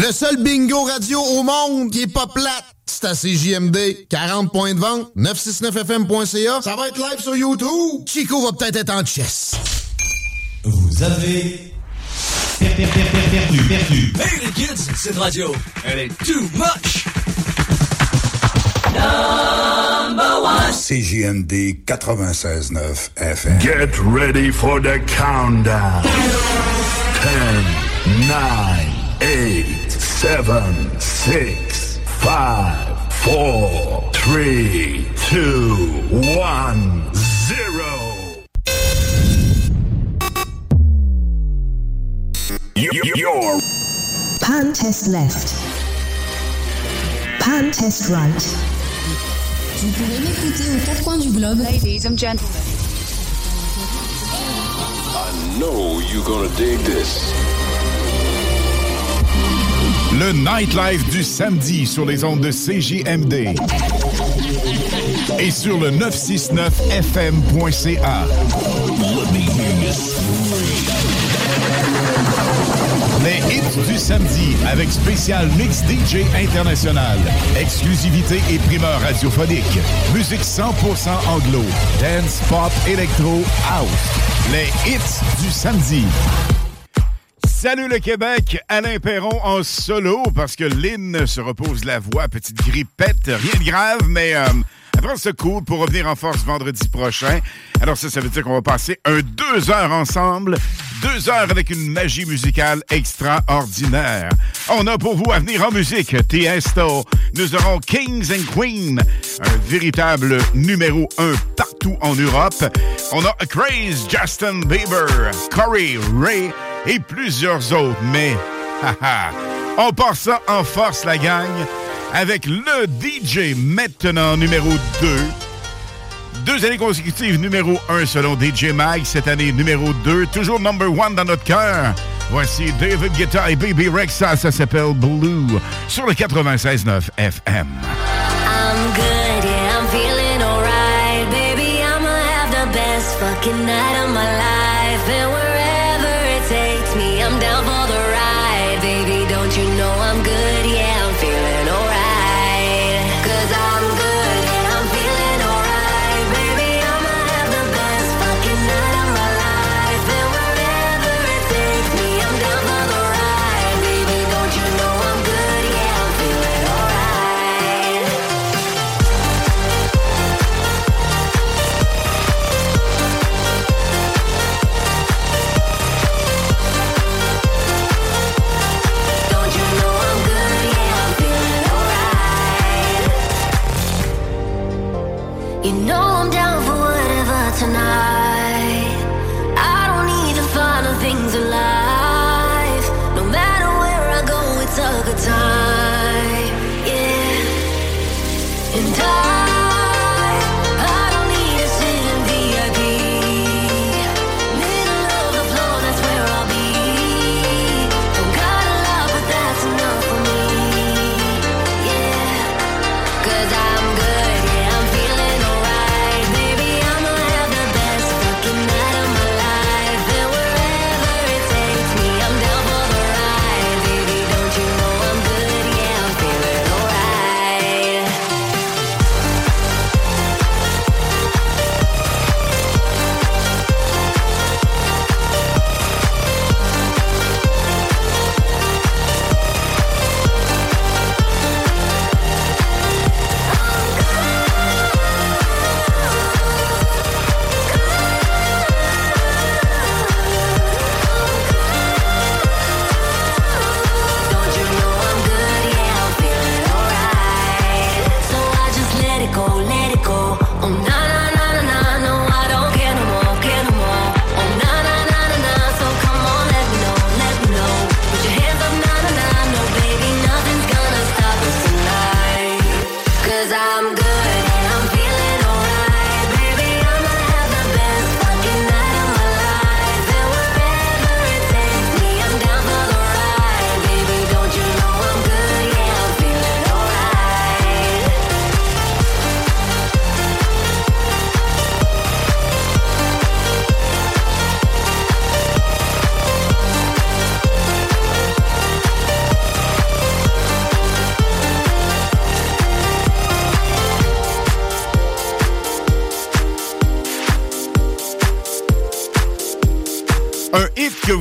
Le seul bingo radio au monde qui est pas plate, c'est à CJMD. 40 points de vente, 969fm.ca. Ça va être live sur YouTube. Chico va peut-être être en chess. Vous avez perdu, perdu, perdu. Hey les kids, cette radio, elle est too much. Number one. CJMD 96.9 FM. Get ready for the countdown. 10, 9, 8, 7, 6, 5, 4, 3, 2, 1, 0. You're Pan test left. Pan test right. Vous pouvez m'écouter aux quatre coins du globe. Ladies and gentlemen. I know you're gonna dig this. Le nightlife du samedi sur les ondes de CJMD et sur le 969fm.ca. Les hits du samedi avec spécial mix DJ international, exclusivité et primeur radiophonique, musique 100% anglo, dance, pop, électro, house. Les hits du samedi. Salut le Québec, Alain Perron en solo parce que Lynn se repose la voix, petite grippette, rien de grave, mais euh, elle prend ce coup pour revenir en force vendredi prochain. Alors ça, ça veut dire qu'on va passer un deux heures ensemble, deux heures avec une magie musicale extraordinaire. On a pour vous à venir en musique Tiesto, nous aurons Kings and Queens, un véritable numéro un partout en Europe. On a Craze, Justin Bieber, Corey Ray et plusieurs autres. Mais, haha, on part ça en force, la gang, avec le DJ maintenant numéro 2. Deux années consécutives, numéro 1 selon DJ Mag. Cette année, numéro 2. Toujours number 1 dans notre cœur. Voici David Guetta et Baby Rexa. Ça s'appelle Blue sur le 96.9 FM. I'm good, yeah, I'm feeling alright. Baby, I'ma have the best fucking night of my life.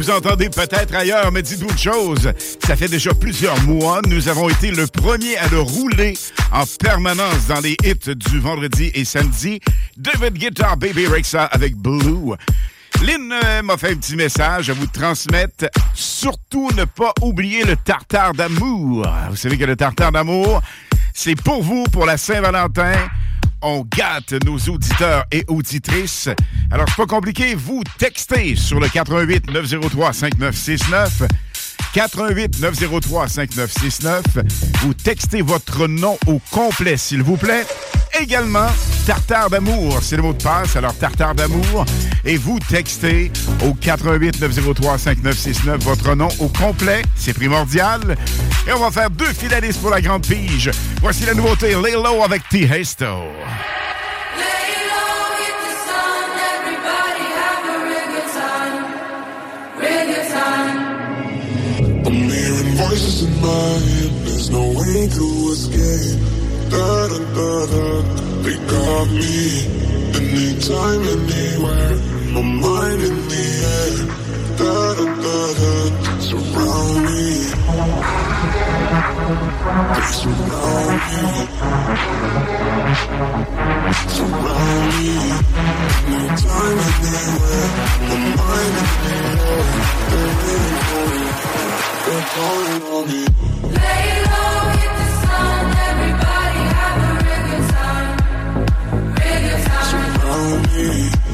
Vous entendez peut-être ailleurs, mais dites-vous une chose, ça fait déjà plusieurs mois, nous avons été le premier à le rouler en permanence dans les hits du vendredi et samedi. David Guitar Baby Rexa avec Blue. Lynn euh, m'a fait un petit message à vous transmettre. Surtout ne pas oublier le tartare d'amour. Vous savez que le tartare d'amour, c'est pour vous, pour la Saint-Valentin on gâte nos auditeurs et auditrices. Alors, c'est pas compliqué, vous textez sur le 88 903 5969. 88 903 5969. Vous textez votre nom au complet, s'il vous plaît. Également, Tartare d'amour, c'est le mot de passe. Alors, Tartare d'amour. Et vous textez au 88 903 5969 votre nom au complet. C'est primordial. Et on va faire deux finalistes pour la grande pige. Voici la nouveauté Laylo avec T. Hasto. Voices in my head, there's no way to escape. Da da da da, they got me. Anytime, anywhere, my mind Everybody have a real time. Real time. Surround me.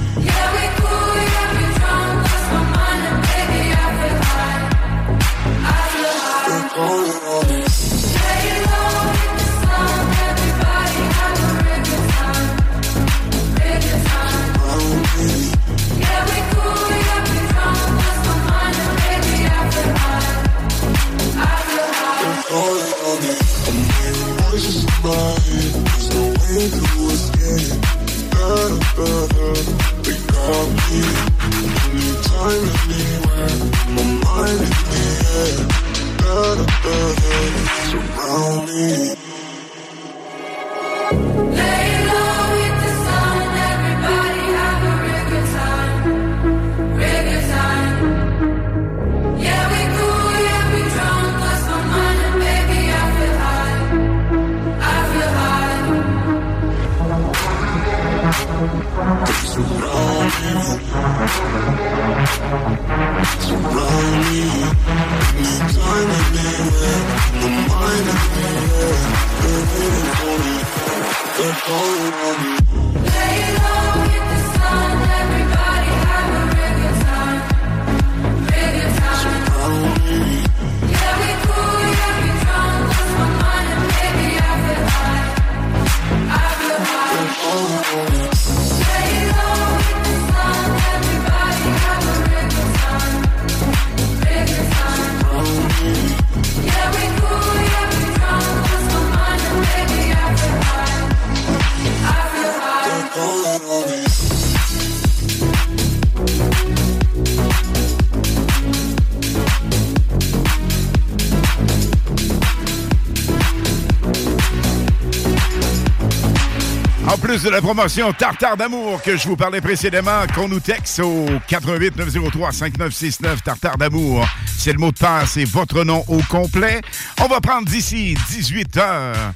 De la promotion Tartare d'amour que je vous parlais précédemment, qu'on nous texte au 88 903 5969 Tartare d'amour. C'est le mot de passe et votre nom au complet. On va prendre d'ici 18 heures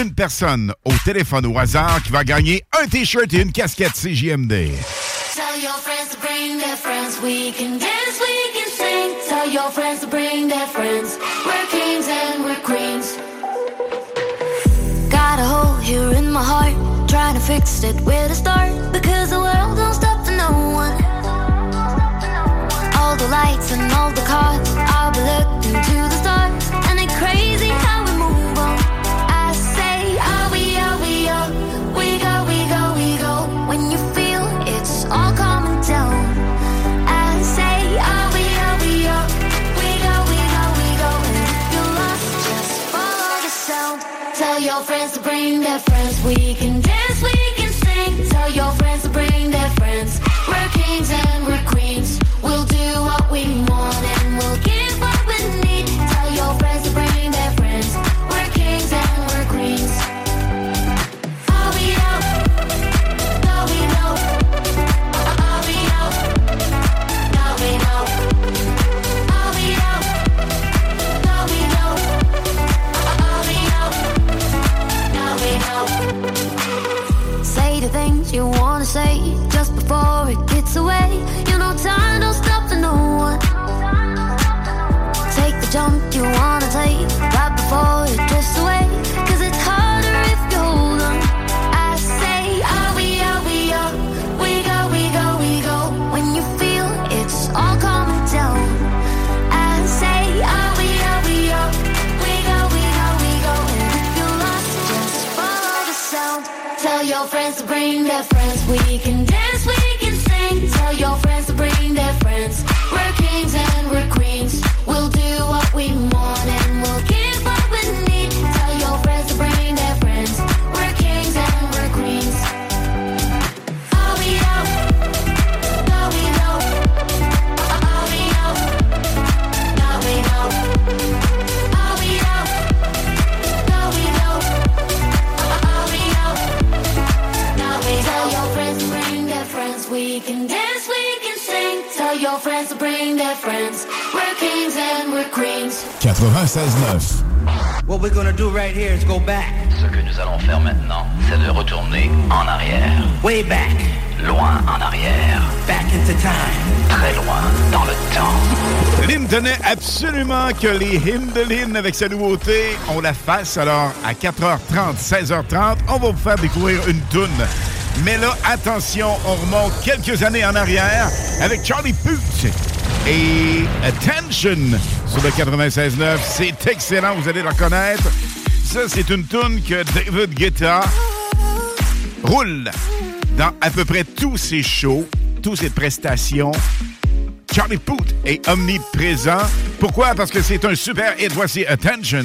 une personne au téléphone au hasard qui va gagner un t-shirt et une casquette CJMD. Tell your friends to bring their friends. We can dance, we can sing. Tell your friends to bring their friends. We're kings and we're queens. Got a hole here in my heart. Trying to fix it where to start. Because the world don't stop for no one. All the lights and all the cars. I'll be looking to the stars. And it's crazy how we move on. I say, are we, are we, are we go, we go, we go. When you feel it's all coming down. I say, are we, are we, are we go, we go, we go. And if you're lost, just follow the sound. Tell your friends to bring their friends. We can que les hymnes de Lynn, avec sa nouveauté, on la fasse. Alors, à 4h30, 16h30, on va vous faire découvrir une toune. Mais là, attention, on remonte quelques années en arrière avec Charlie Puth et Attention sur le 96.9. C'est excellent, vous allez la reconnaître. Ça, c'est une toune que David Guetta roule dans à peu près tous ses shows, toutes ses prestations. Charlie Puth est omniprésent. Pourquoi? Parce que c'est un super hit. Voici Attention.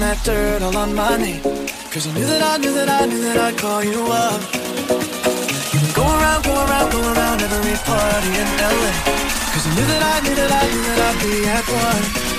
That dirt all on my name. Cause I knew that I knew that I knew that I'd call you up. Go around, go around, go around every party in LA. Cause I knew that I knew that I knew that I'd be at one.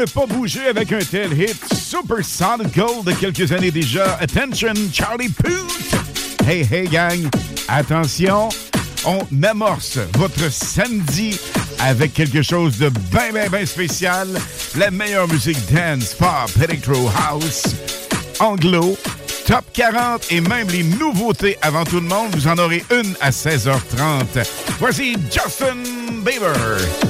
ne pas bouger avec un tel hit? Super Solid Gold de quelques années déjà. Attention, Charlie Poot! Hey, hey, gang! Attention, on amorce votre samedi avec quelque chose de bien, bien, bien spécial. La meilleure musique dance, pop, electro, house, anglo, top 40 et même les nouveautés avant tout le monde. Vous en aurez une à 16h30. Voici Justin Bieber.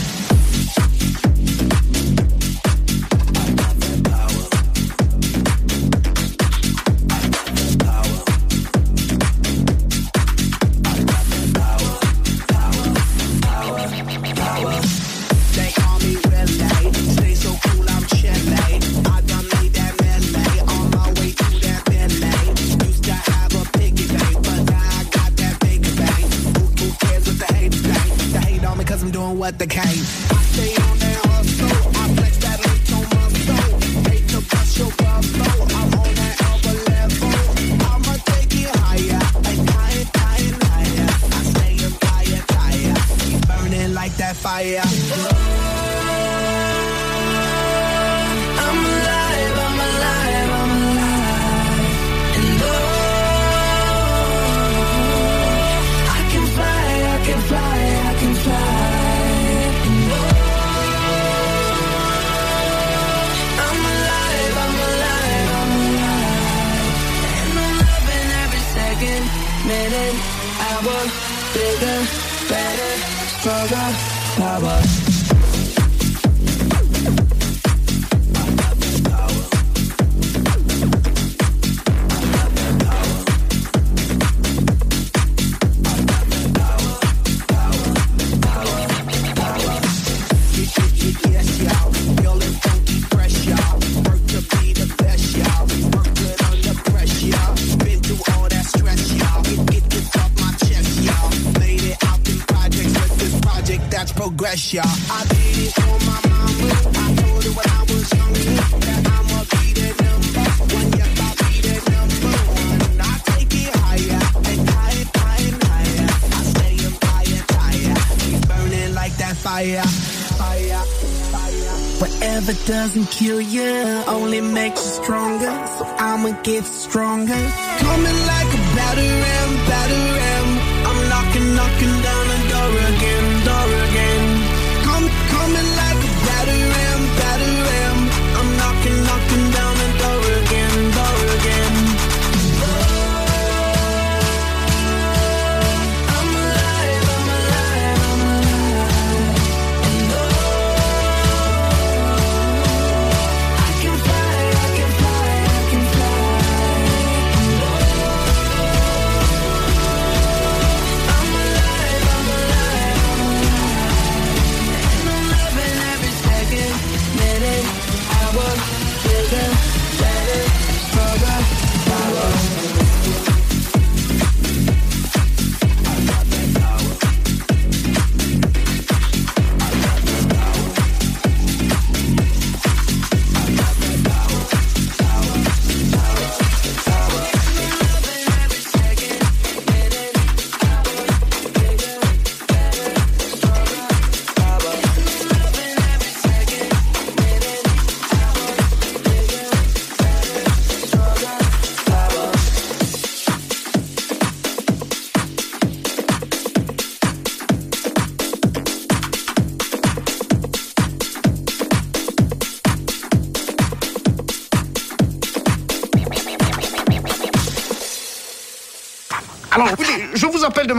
Kill you, only makes you stronger. So I'ma get stronger.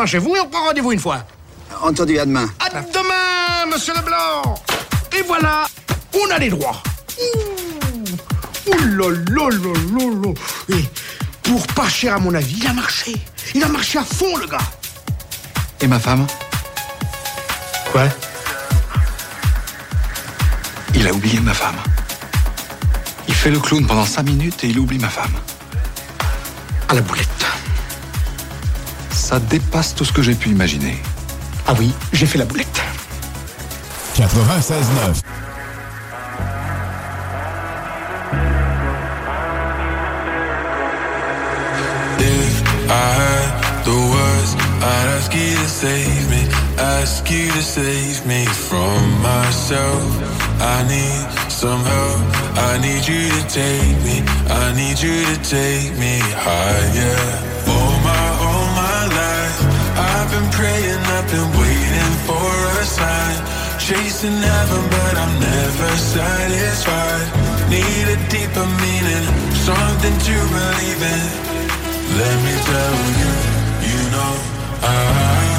chez vous et on prend rendez-vous une fois. Entendu, à demain. À demain, monsieur Leblanc Et voilà, on a les droits. Ouh, Ouh là, là, là, Et pour pas cher, à mon avis, il a marché. Il a marché à fond, le gars. Et ma femme? Quoi? Il a oublié ma femme. Il fait le clown pendant 5 minutes et il oublie ma femme. À la boulette. Ça dépasse tout ce que j'ai pu imaginer. Ah oui, j'ai fait la boulette. 96.9. If I had the words, I'd ask you to save me, ask you to save me from myself. I need some help. I need you to take me. I need you to take me higher. Praying, I've been waiting for a sign. Chasing heaven, but I'm never satisfied. Need a deeper meaning, something to believe in. Let me tell you, you know, I,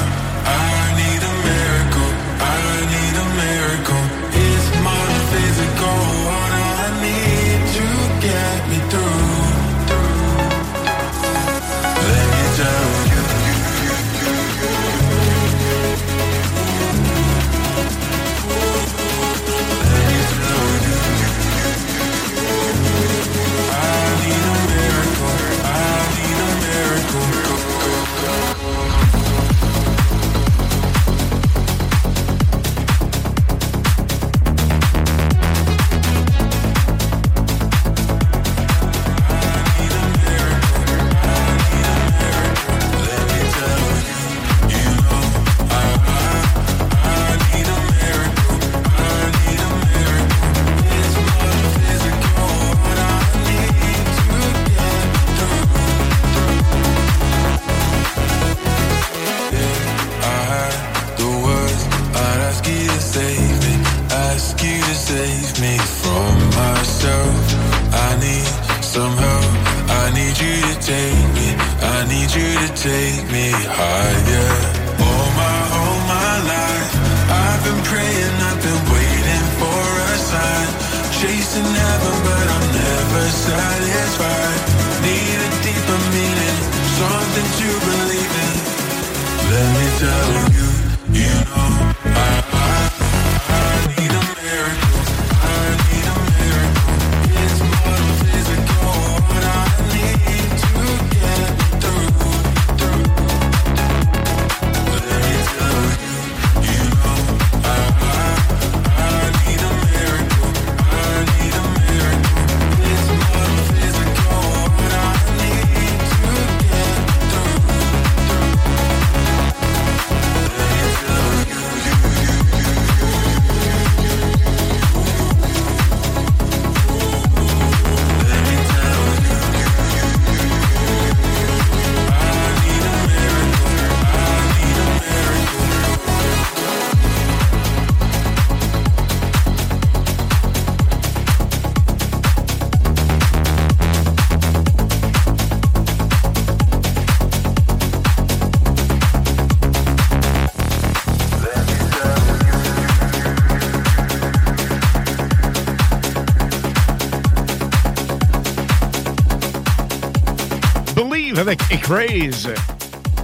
avec A Craze.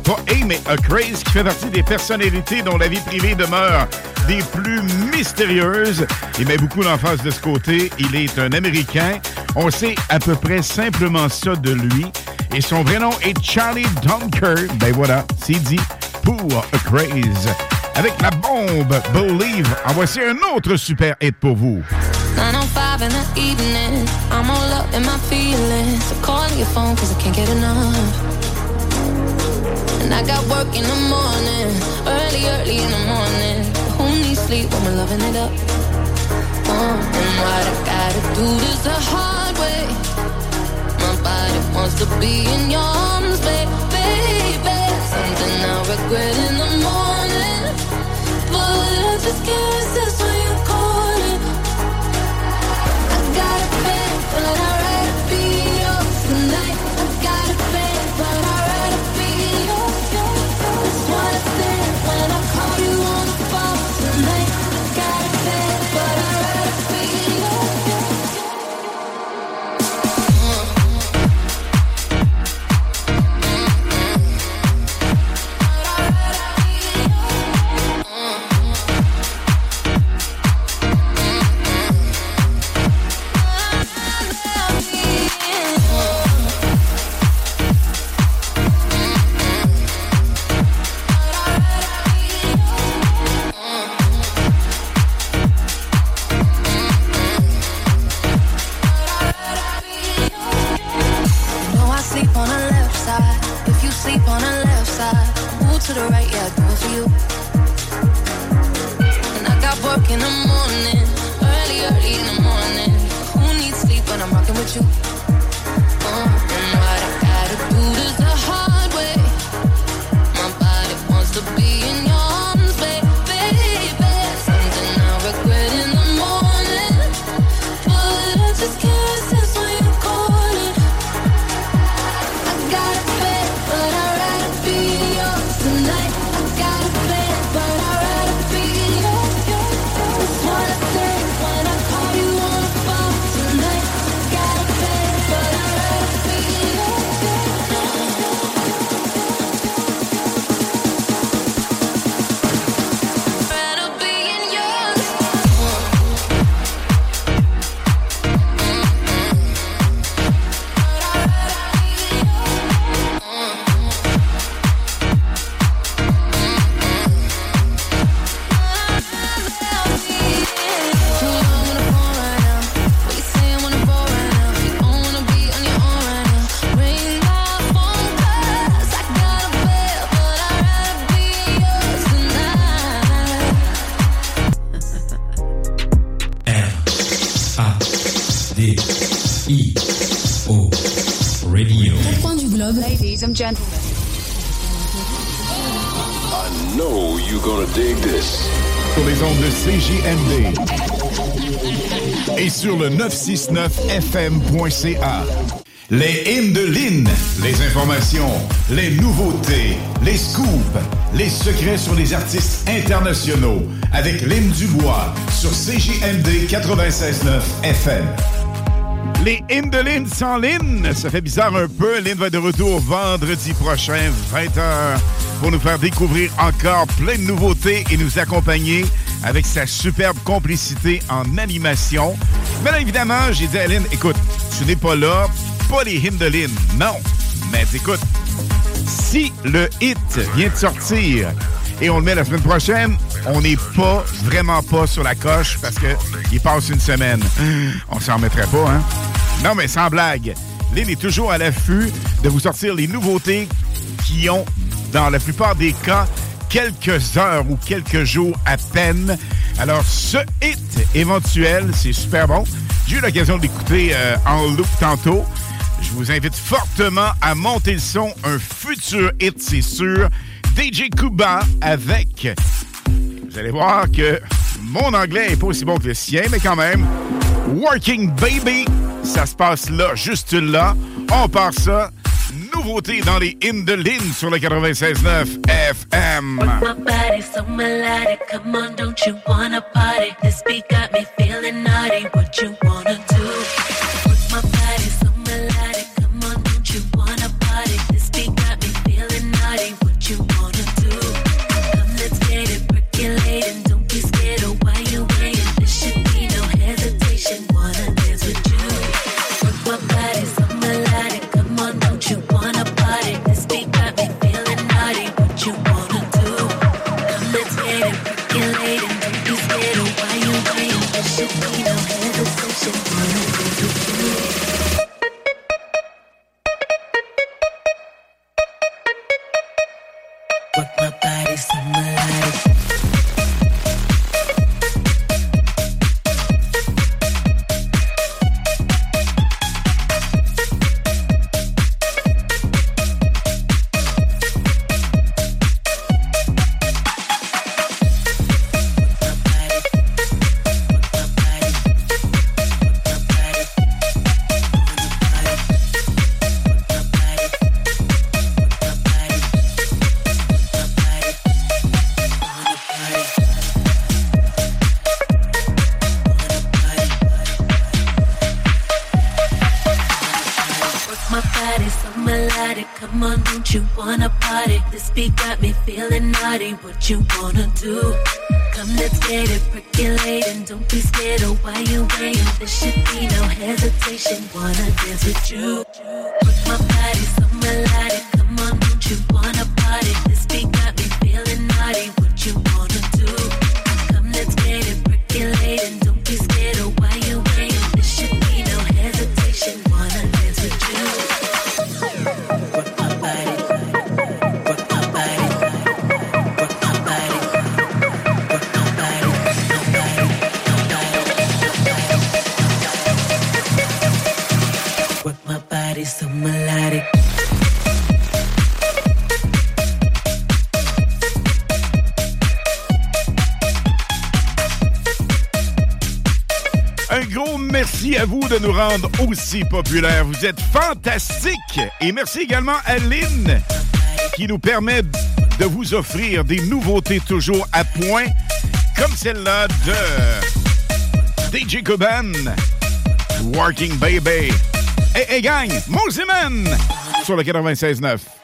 Pas A, mais A Craze qui fait partie des personnalités dont la vie privée demeure des plus mystérieuses. Il met beaucoup d'emphase de ce côté. Il est un Américain. On sait à peu près simplement ça de lui. Et son vrai nom est Charlie Dunker. Ben voilà, c'est dit pour A Craze. Avec la bombe Believe, en voici un autre super hit pour vous. 905 in the evening, I'm all up in my feelings. So calling your phone cause I can't get enough. And I got work in the morning, early, early in the morning. Who needs sleep when we're loving it up? Uh, and what I gotta do this the hard way. My body wants to be in your arms, baby. Something I'll regret in the morning. But I just can't resist you're but I'd and gentlemen. I know you're gonna dig this. Sur les ondes de CJMD. Et sur le 969fm.ca. Les hymnes de Lynn, les informations, les nouveautés, les scoops, les secrets sur les artistes internationaux avec Lynn Dubois sur CJMD 96.9 FM. Les hymnes de Lynn sans Lynn, ça fait bizarre un peu. Lynn va de retour vendredi prochain, 20h, pour nous faire découvrir encore plein de nouveautés et nous accompagner avec sa superbe complicité en animation. Mais là, évidemment, j'ai dit à Lynn, écoute, tu n'es pas là, pas les hymnes de Lynn, non. Mais écoute, si le hit vient de sortir et on le met la semaine prochaine, on n'est pas, vraiment pas sur la coche parce que il passe une semaine. On s'en remettrait pas, hein? Non, mais sans blague. Lynn est toujours à l'affût de vous sortir les nouveautés qui ont, dans la plupart des cas, quelques heures ou quelques jours à peine. Alors, ce hit éventuel, c'est super bon. J'ai eu l'occasion d'écouter euh, en loop tantôt. Je vous invite fortement à monter le son. Un futur hit, c'est sûr. DJ Kuba avec. Vous allez voir que mon anglais est pas aussi bon que le sien, mais quand même. Working Baby, ça se passe là, juste là. On part ça. Nouveauté dans les hymnes sur le 96.9 FM. Vous êtes fantastique. Et merci également à Lynn qui nous permet de vous offrir des nouveautés toujours à point, comme celle-là de DJ Coban, Working Baby. Et, et gang, Moseman sur le 96.9.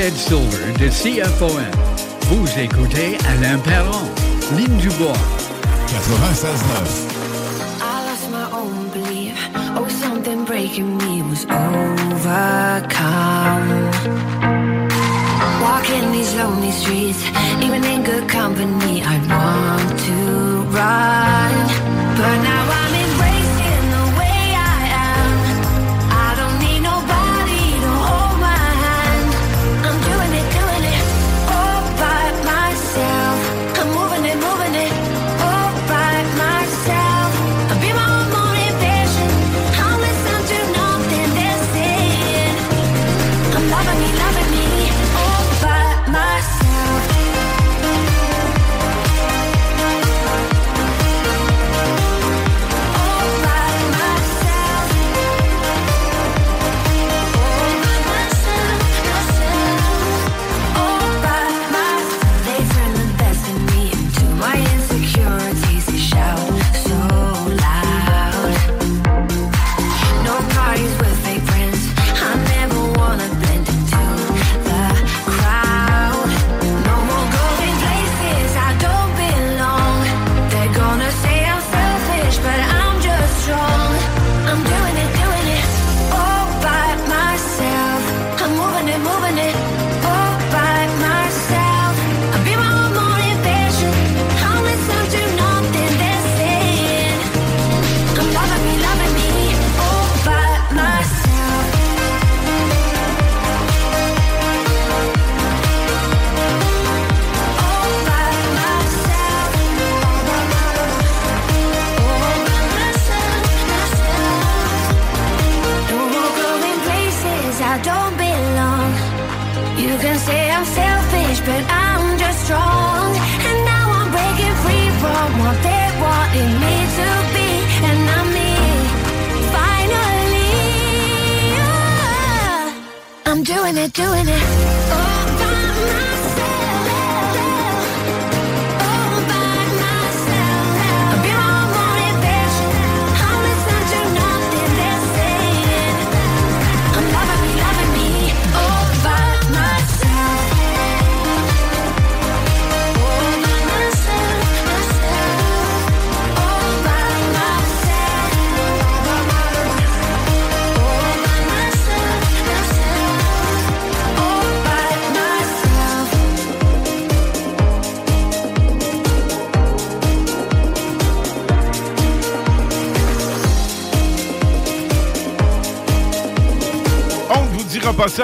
Ted Silver de CFOM. Vous écoutez Alain Perron, Lynn Dubois. 96.9 Oh, something breaking me was overcome. Walking these lonely streets, even in good company, I want to run. But now I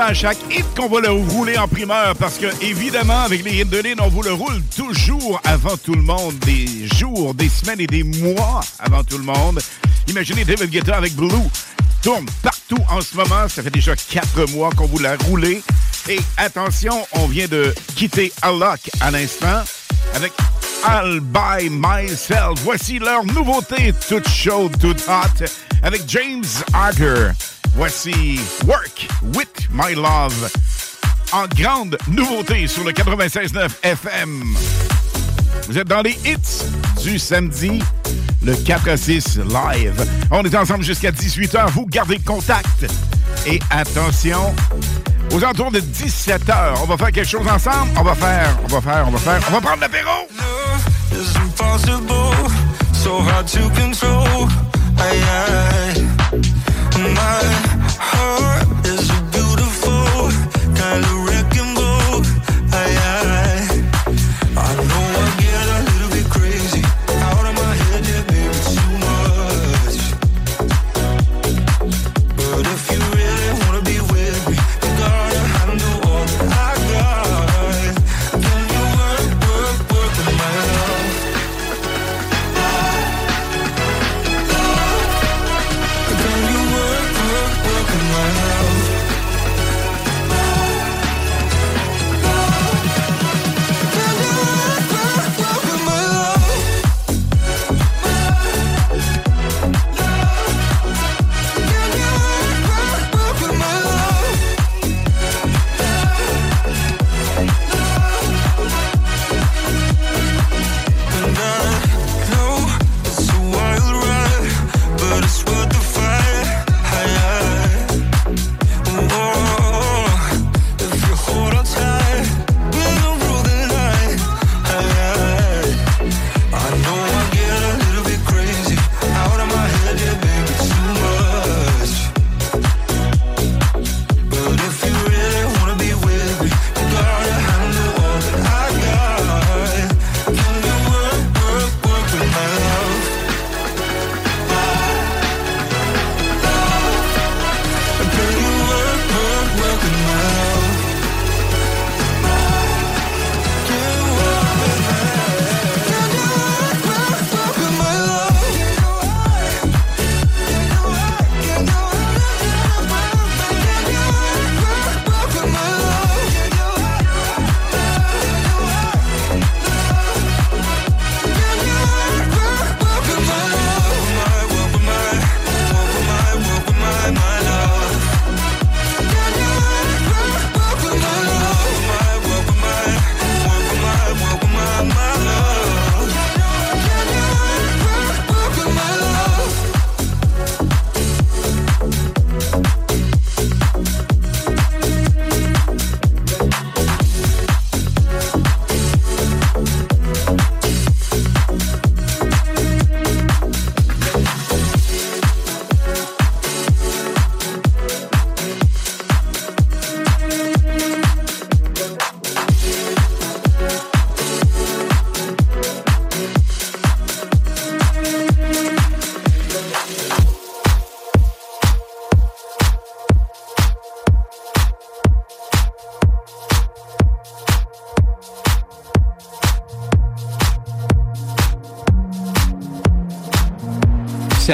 à chaque hit qu'on va le rouler en primeur parce que, évidemment, avec les hits de ligne, on vous le roule toujours avant tout le monde, des jours, des semaines et des mois avant tout le monde. Imaginez David Guetta avec Blue tourne partout en ce moment. Ça fait déjà quatre mois qu'on vous l'a roulé. Et attention, on vient de quitter Alok à l'instant avec All By Myself. Voici leur nouveauté toute chaude, toute hot avec James Arthur. Voici Work With My Love en grande nouveauté sur le 96.9 FM. Vous êtes dans les hits du samedi, le 4 à 6 live. On est ensemble jusqu'à 18h. Vous gardez contact. Et attention, aux alentours de 17h, on va faire quelque chose ensemble. On va faire, on va faire, on va faire, on va prendre l'apéro. so hard girl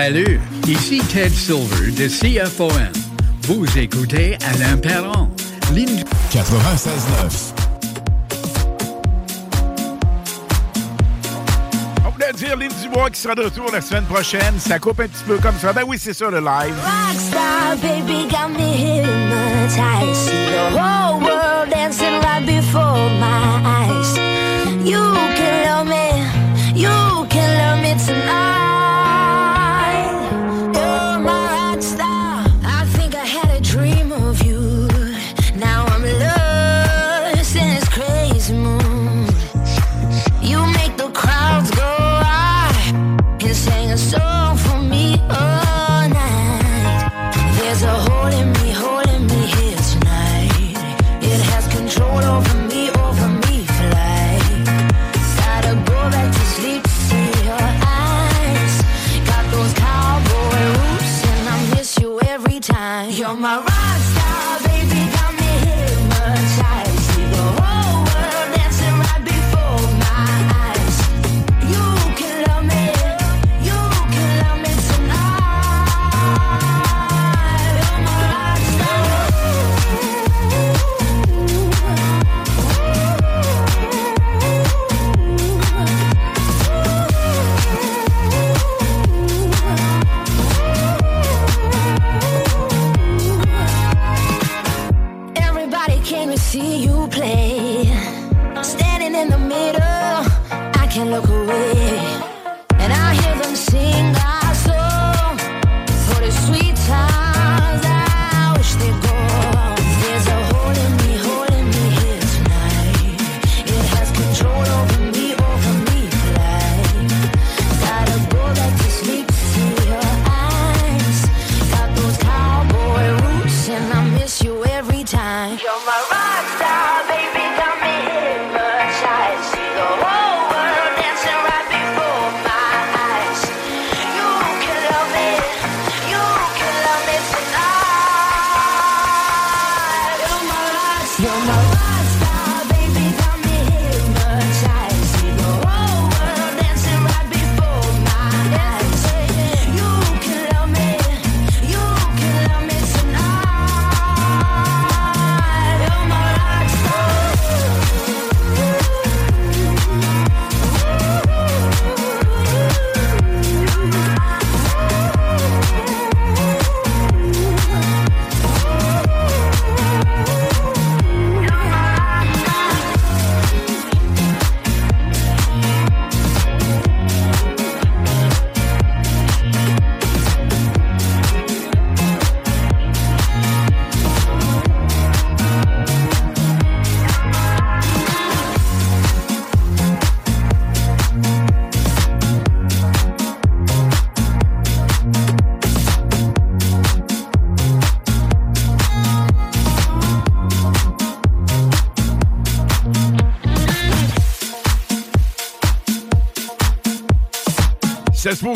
Salut, ici Ted Silver de CFOM. Vous écoutez Alain Perron, Lynn 96.9. On voulait dire Lynn Dubois qui sera de retour la semaine prochaine. Ça coupe un petit peu comme ça. Ben oui, c'est ça le live. Rockstar, baby, got me hypnotized. See the whole world dancing right before my eyes. You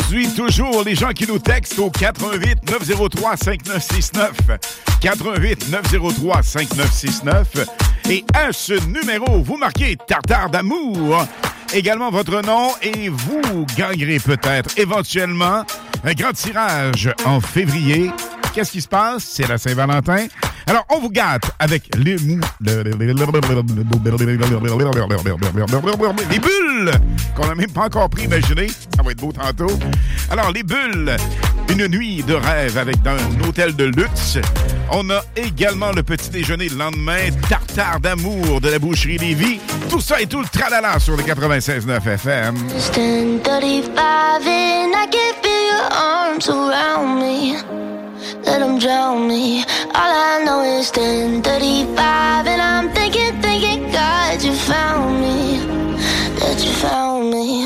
Poursuit toujours. Les gens qui nous textent au 88 903 5969. 88 903 5969. Et à ce numéro, vous marquez Tartare d'amour. Également votre nom et vous gagnerez peut-être éventuellement un grand tirage en février. Qu'est-ce qui se passe? C'est la Saint-Valentin. Alors, on vous gâte avec les, les bulles qu'on n'a même pas encore pris, imaginez. Ça va être beau tantôt. Alors, les bulles, une nuit de rêve avec un hôtel de luxe. On a également le petit déjeuner le lendemain, tartare d'amour de la boucherie Lévis. Tout ça et tout le tralala sur le 96.9 FM. It's 10:35 and I can feel your arms around me. Let them drown me. All I know is 10:35 and I'm thinking, thinking, God, you found me. That you found me.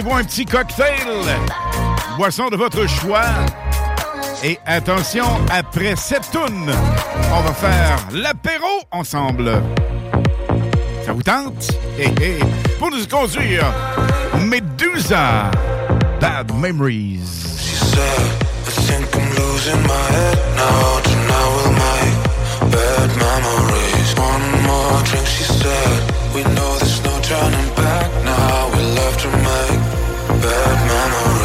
Préparez-vous un petit cocktail. Boisson de votre choix. Et attention, après cette toune, on va faire l'apéro ensemble. Ça vous tente? Hé, hé. Pour nous conduire, Medusa, Bad Memories. I think I'm losing my head now. Tonight we'll make bad memories. One more drink, she said. We know there's no turning back now. We love to make bad memories.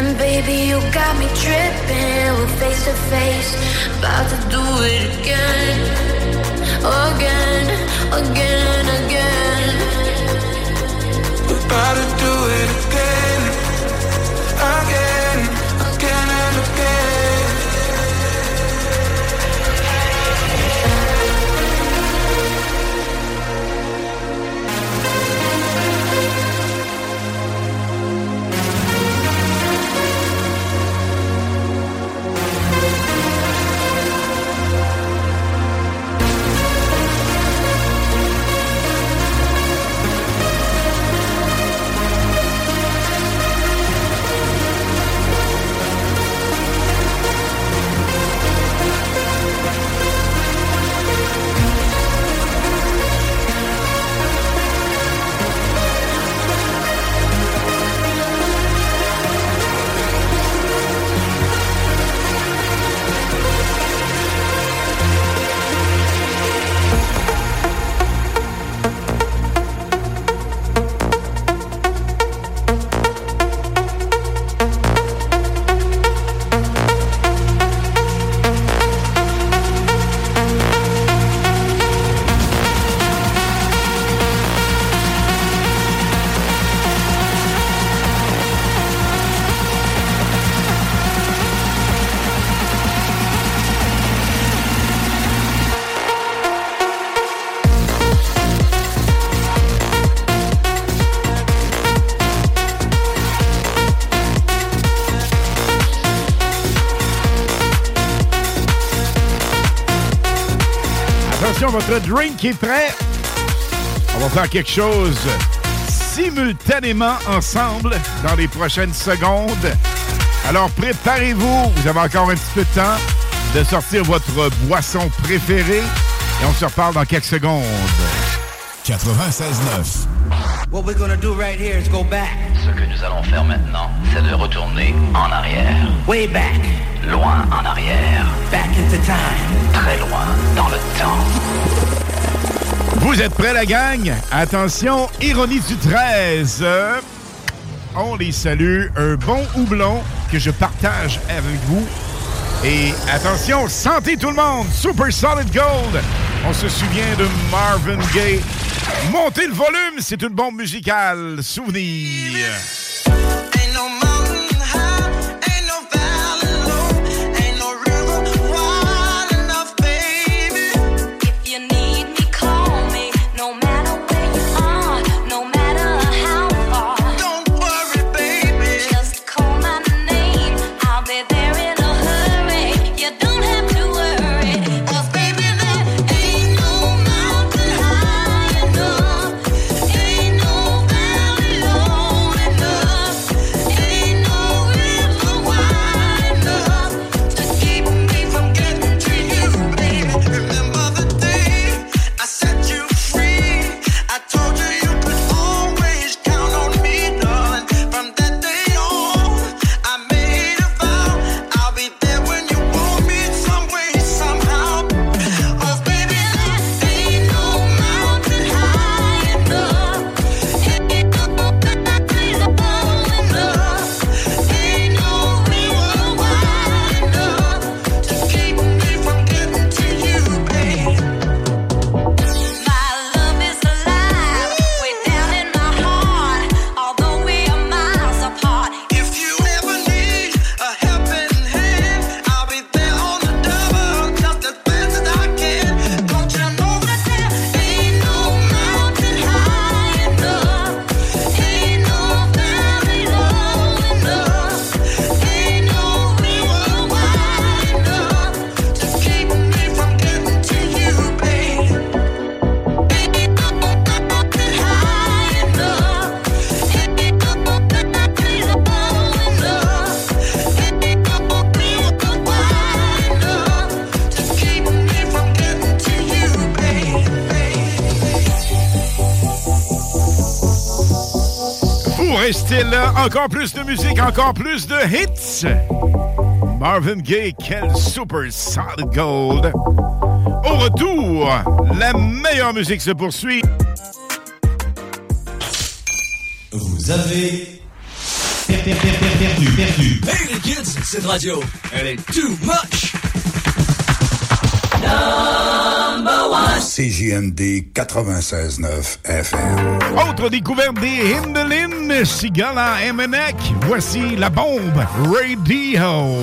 And baby, you got me tripping. We're face to face, about to do it again. Again, again, again. We're about to do it again. Again. Again and again. Votre drink est prêt. On va faire quelque chose simultanément ensemble dans les prochaines secondes. Alors préparez-vous, vous avez encore un petit peu de temps de sortir votre boisson préférée et on se reparle dans quelques secondes. 96.9. What we're gonna do right here is go back. Ce que nous allons faire maintenant, c'est de retourner en arrière. Way back. Loin en arrière. Back into time. Très loin dans le temps. Vous êtes prêts, la gang? Attention, ironie du 13. Euh, On les salue. Un bon houblon que je partage avec vous. Et attention, santé tout le monde! Super Solid Gold! On se souvient de Marvin Gaye. Montez le volume, c'est une bombe musicale. Souvenir. Encore plus de musique, encore plus de hits. Marvin Gaye, quel super solid gold. Au retour, la meilleure musique se poursuit. Vous avez per- per- per- per- perdu, perdu. Hey les kids, cette radio, elle est too much. One. CJMD 96.9 FM. Autre découverte des Hindelin, Sigala Emenek. Voici la bombe Radio.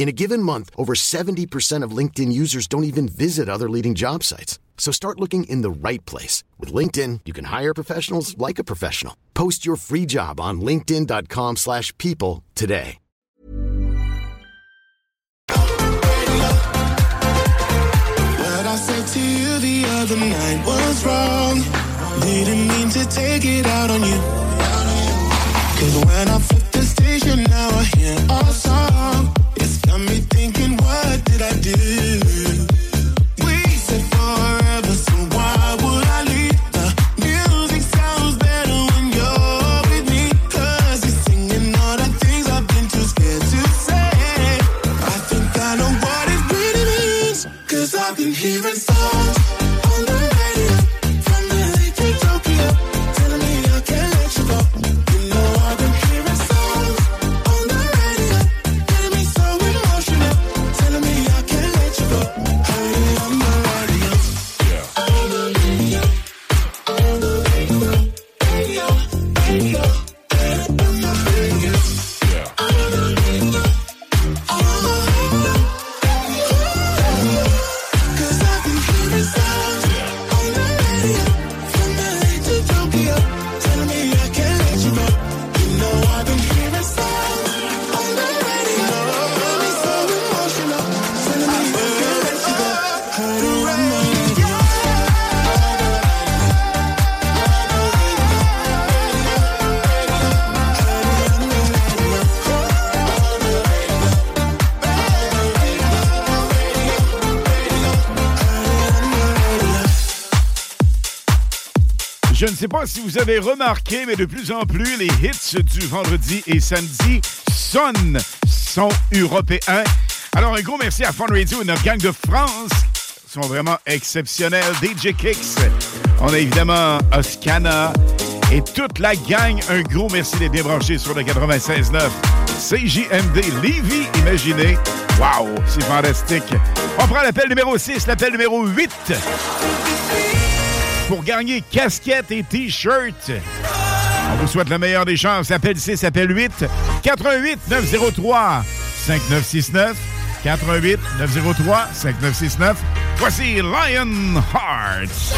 In a given month, over 70% of LinkedIn users don't even visit other leading job sites. So start looking in the right place. With LinkedIn, you can hire professionals like a professional. Post your free job on linkedin.com slash people today. What I said to you the other night was wrong. Didn't mean to take it out on you. Cause when I flip the station, now I hear got me thinking, what did I do? Je ne sais pas si vous avez remarqué, mais de plus en plus, les hits du vendredi et samedi sonnent, sont européens. Alors, un gros merci à Fun Radio et notre gang de France. Ils sont vraiment exceptionnels. DJ Kicks. On a évidemment Oscana et toute la gang. Un gros merci d'être bien branchés sur le 96.9. CJMD Lévis, imaginez. Wow, c'est fantastique. On prend l'appel numéro 6, l'appel numéro 8 pour gagner casquette et T-shirt. On vous souhaite la meilleure des chances. Appel 6, appel 8. 88 903 5969. 88 903 5969. Voici Lion Hearts.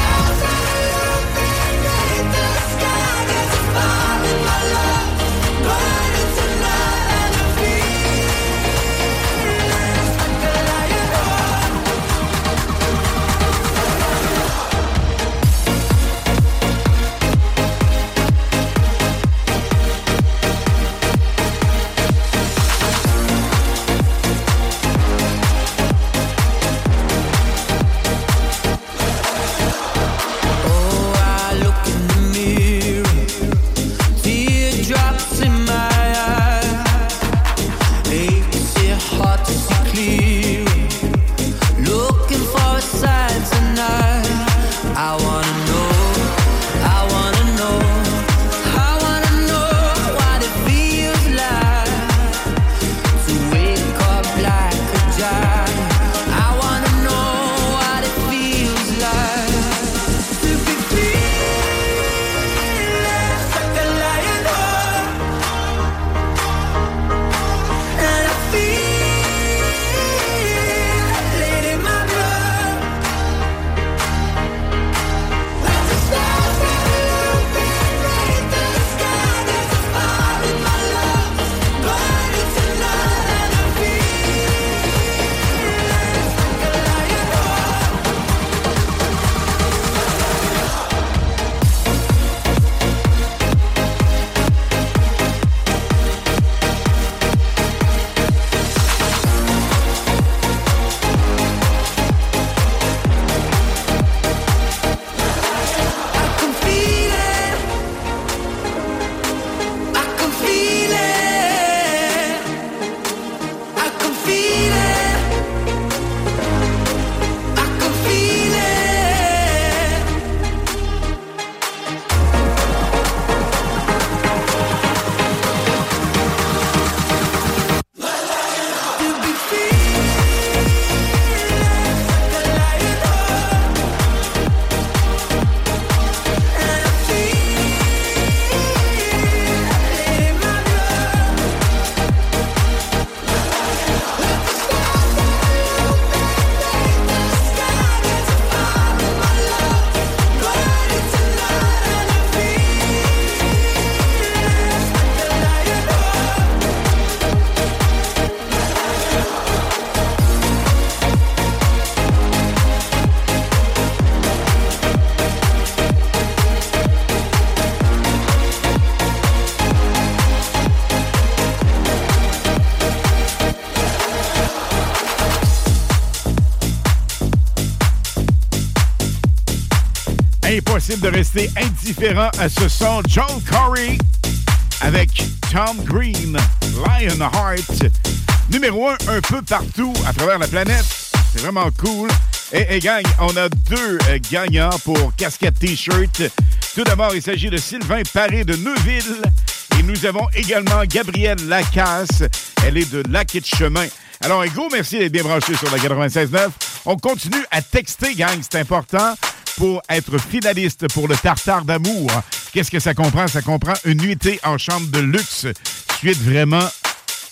De rester indifférent à ce son. John Corey avec Tom Green, Lionheart. Numéro un, un peu partout à travers la planète. C'est vraiment cool. Et, et gang, on a deux euh, gagnants pour casquette T-shirt. Tout d'abord, il s'agit de Sylvain Paré de Neuville. Et nous avons également Gabrielle Lacasse. Elle est de Lac et de Chemin. Alors, un gros merci d'être bien branché sur la 96.9. On continue à texter, gang, c'est important, pour être finaliste pour le Tartare d'amour. Qu'est-ce que ça comprend? Ça comprend une nuitée en chambre de luxe. Suite vraiment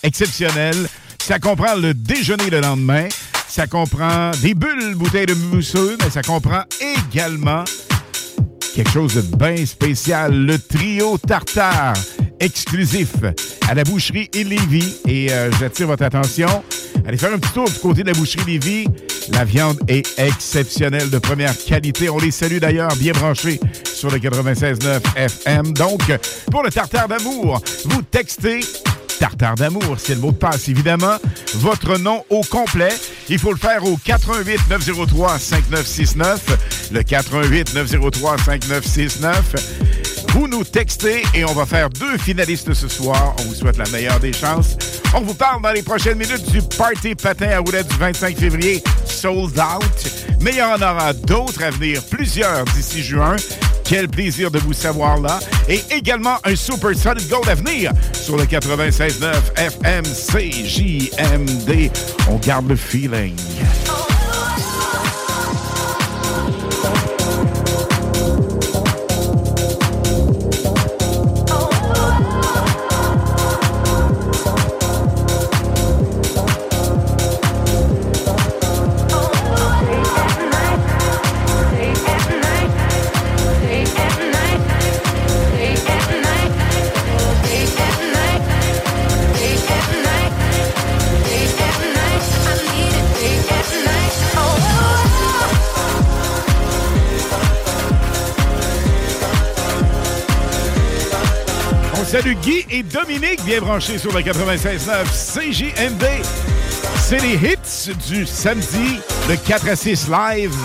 exceptionnelle. Ça comprend le déjeuner le lendemain. Ça comprend des bulles, bouteilles de mousseux, mais ça comprend également quelque chose de bien spécial, le trio tartare exclusif à la boucherie et. Et euh, j'attire votre attention. Allez faire un petit tour du côté de la boucherie Lévis. La viande est exceptionnelle, de première qualité. On les salue d'ailleurs, bien branchés sur le 96.9 FM. Donc, pour le tartare d'amour, vous textez Tartare d'amour, c'est le mot de passe, évidemment. Votre nom au complet. Il faut le faire au 88 903 5969. Le 88 903 5969. Vous nous textez et on va faire deux finalistes ce soir. On vous souhaite la meilleure des chances. On vous parle dans les prochaines minutes du Party Patin à roulettes du 25 février, sold out. Mais il y en aura d'autres à venir, plusieurs d'ici juin. Quel plaisir de vous savoir là. Et également un Super Solid Gold à venir sur le 96.9 FMCJMD. On garde le feeling. Guy et Dominique, bien branchés sur le 96.9 CJMD. C'est les hits du samedi de 4 à 6 live.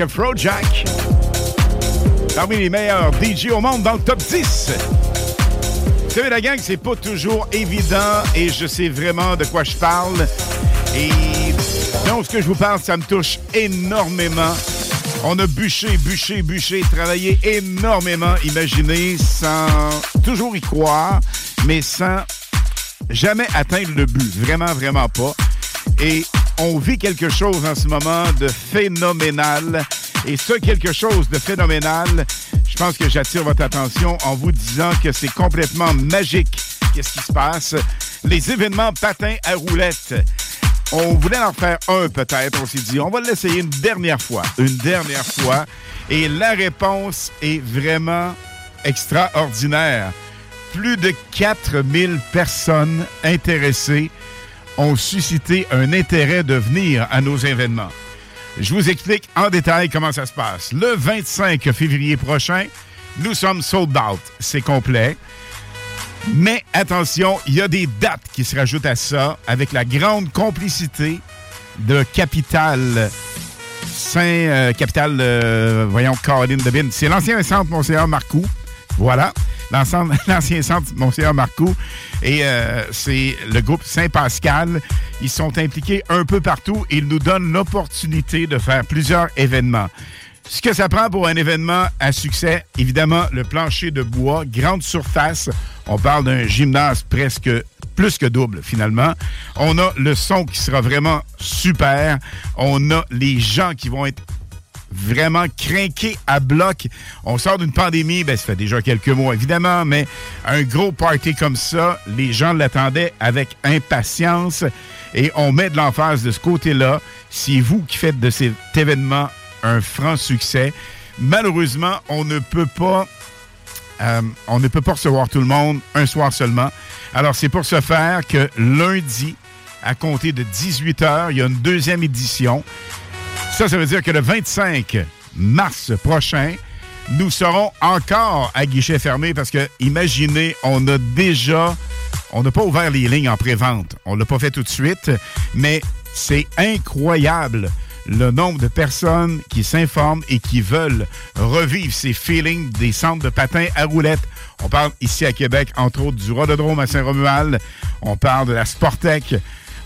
avec Frojack. Parmi les meilleurs DJ au monde dans le top 10. Vous savez, la gang, c'est pas toujours évident et je sais vraiment de quoi je parle. Et donc, ce que je vous parle, ça me touche énormément. On a bûché, bûché, bûché, travaillé énormément, imaginez, sans toujours y croire, mais sans jamais atteindre le but. Vraiment, vraiment pas. Et on vit quelque chose en ce moment de phénoménal. Et ce quelque chose de phénoménal, je pense que j'attire votre attention en vous disant que c'est complètement magique. Qu'est-ce qui se passe? Les événements patins à roulettes. On voulait en faire un peut-être. On s'est dit, on va l'essayer une dernière fois. Une dernière fois. Et la réponse est vraiment extraordinaire. Plus de 4000 personnes intéressées ont suscité un intérêt de venir à nos événements. Je vous explique en détail comment ça se passe. Le 25 février prochain, nous sommes sold out. C'est complet. Mais attention, il y a des dates qui se rajoutent à ça avec la grande complicité de Capital Saint euh, Capital euh, voyons Caroline de Bin. C'est l'ancien centre Monseigneur Marcoux. Voilà. L'ancien centre Monseigneur Marcoux. Et euh, c'est le groupe Saint-Pascal. Ils sont impliqués un peu partout. Ils nous donnent l'opportunité de faire plusieurs événements. Ce que ça prend pour un événement à succès, évidemment, le plancher de bois, grande surface. On parle d'un gymnase presque plus que double, finalement. On a le son qui sera vraiment super. On a les gens qui vont être vraiment craqués à bloc. On sort d'une pandémie, ben, ça fait déjà quelques mois, évidemment, mais un gros party comme ça, les gens l'attendaient avec impatience et on met de l'emphase de ce côté-là. C'est vous qui faites de cet événement un franc succès. Malheureusement, on ne peut pas euh, on ne peut pas recevoir tout le monde un soir seulement. Alors, c'est pour ce faire que lundi, à compter de 18 h, il y a une deuxième édition. Ça, ça veut dire que le 25 mars prochain, nous serons encore à guichet fermé parce que, imaginez, on a déjà, on n'a pas ouvert les lignes en pré-vente. On l'a pas fait tout de suite, mais c'est incroyable le nombre de personnes qui s'informent et qui veulent revivre ces feelings des centres de patins à roulettes. On parle ici à Québec, entre autres, du Rododrome à Saint-Romuald. On parle de la Sportec.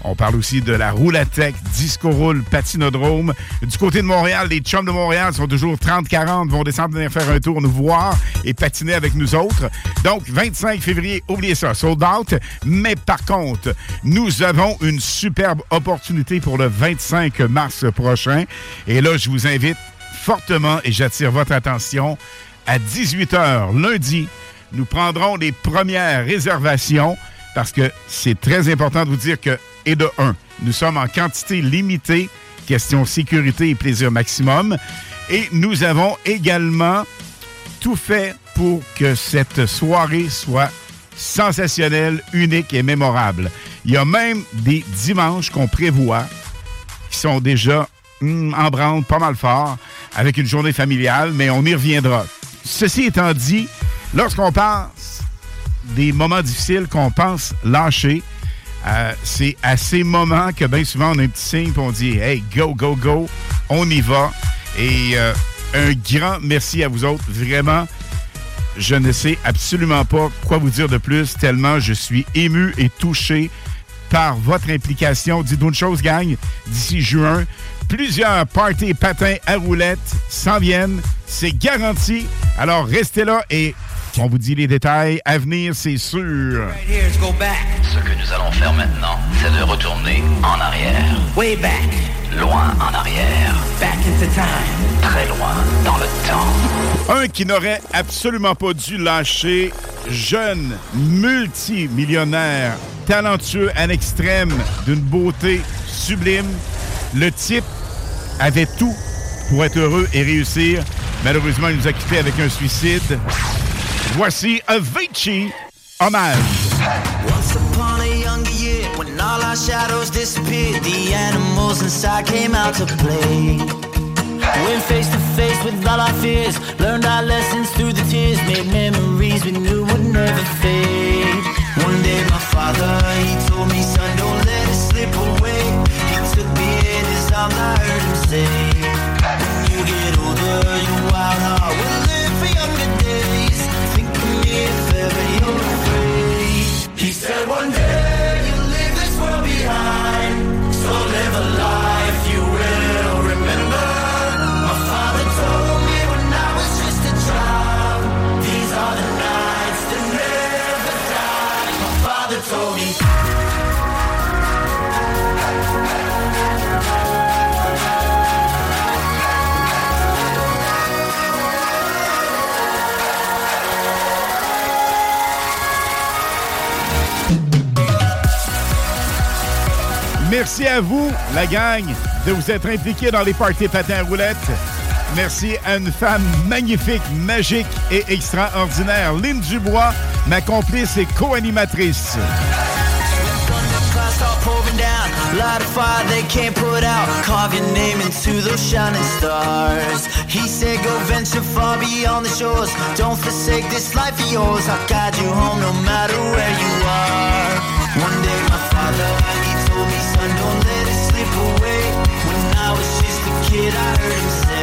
On parle aussi de la Roulatec, Disco Roule, Patinodrome. Du côté de Montréal, les chums de Montréal sont toujours 30-40, vont descendre venir faire un tour, nous voir et patiner avec nous autres. Donc, 25 février, oubliez ça, sold out. Mais par contre, nous avons une superbe opportunité pour le 25 mars prochain. Et là, je vous invite fortement et j'attire votre attention à 18h lundi. Nous prendrons les premières réservations parce que c'est très important de vous dire que, et de un, nous sommes en quantité limitée, question sécurité et plaisir maximum. Et nous avons également tout fait pour que cette soirée soit sensationnelle, unique et mémorable. Il y a même des dimanches qu'on prévoit qui sont déjà hum, en branle pas mal fort avec une journée familiale, mais on y reviendra. Ceci étant dit, lorsqu'on pense des moments difficiles qu'on pense lâcher, euh, c'est à ces moments que bien souvent on a un petit signe et on dit Hey, go, go, go, on y va. Et euh, un grand merci à vous autres. Vraiment, je ne sais absolument pas quoi vous dire de plus, tellement je suis ému et touché par votre implication. Dites-nous une chose, gang, d'ici juin, plusieurs parties patins à roulettes s'en viennent. C'est garanti. Alors, restez là et on vous dit les détails à venir, c'est sûr. Ce que nous allons faire maintenant, c'est de retourner en arrière. Way back. Loin en arrière. Back into time. Très loin dans le temps. Un qui n'aurait absolument pas dû lâcher, jeune, multimillionnaire, talentueux à l'extrême, d'une beauté sublime. Le type avait tout pour être heureux et réussir. Malheureusement, il nous a quittés avec un suicide. Voici Avicii, hommage. Once upon a younger year, when all our shadows disappeared, the animals inside came out to play. Went face to face with all our fears, learned our lessons through the tears, made memories we knew would never fade. One day my father, he told me, son, don't let it slip away. He took me in his arms, I heard him say, said one day. Merci à vous, la gang, de vous être impliqués dans les parties patins à roulettes. Merci à une femme magnifique, magique et extraordinaire, Lynn Dubois, ma complice et co-animatrice. Away. When I was just a kid, I heard him say,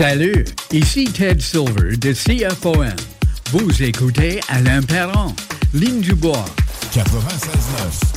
Salut, ici Ted Silver de CFOM. Vous écoutez Alain Perron, Ligne du Bois. 96.9.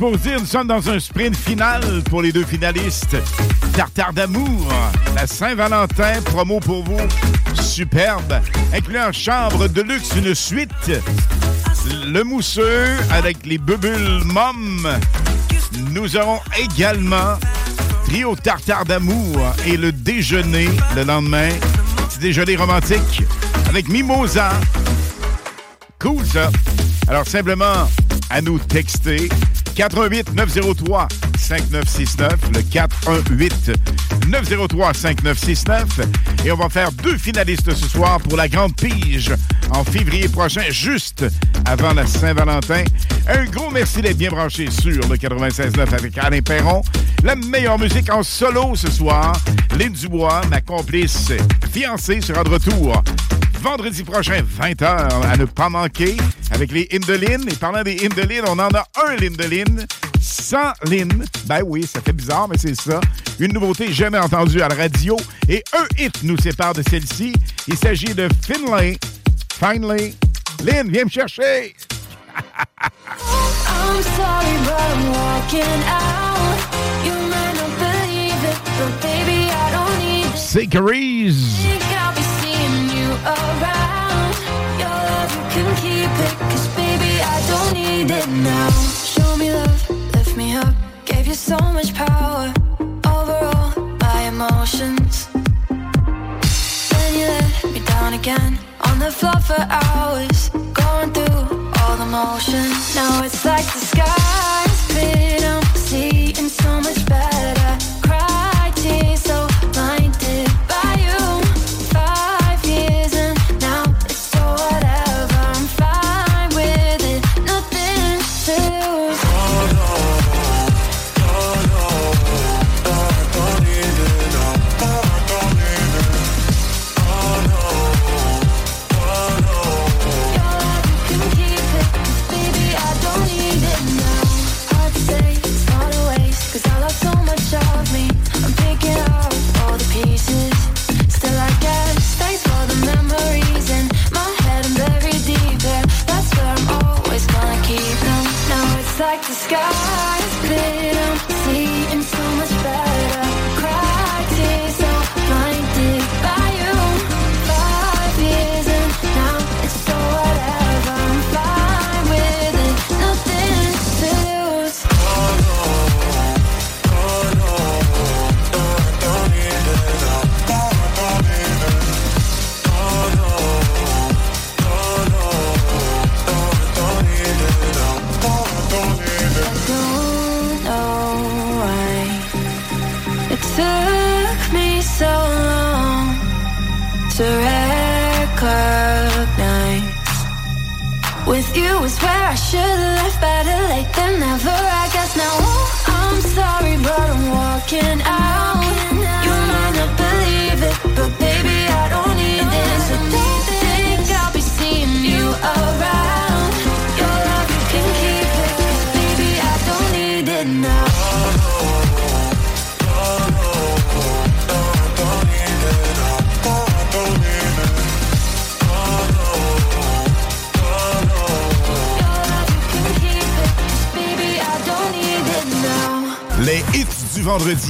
pour dire, nous sommes dans un sprint final pour les deux finalistes. Tartare d'amour, la Saint-Valentin, promo pour vous, superbe, incluant chambre de luxe, une suite, le mousseux avec les bubules mom. Nous aurons également trio Tartare d'amour et le déjeuner le lendemain, petit déjeuner romantique avec Mimosa. Cool ça. Alors simplement à nous texter 88 903 5969 le 418 903 5969 et on va faire deux finalistes ce soir pour la grande pige en février prochain juste avant la Saint-Valentin. Un gros merci d'être bien branché sur le 96.9 avec Alain Perron. La meilleure musique en solo ce soir. Lynn Dubois, ma complice fiancée, sera de retour vendredi prochain, 20h, à ne pas manquer, avec les Indelines. Et parlant des Indelines, on en a un Lindeline sans Lynn. Ben oui, ça fait bizarre, mais c'est ça. Une nouveauté jamais entendue à la radio. Et un hit nous sépare de celle-ci. Il s'agit de Finlay. Finally. Lynn, viens me chercher. I'm sorry, but I'm walking out. You might not believe it, but baby, I don't need it. C'est Carise. Think I'll be seeing you around. Can keep it, cause baby, I don't need it now. Show me love, lift me up, gave you so much power over all my emotions. Then you let me down again on the floor for hours, going through all the motions. Now it's like the sky's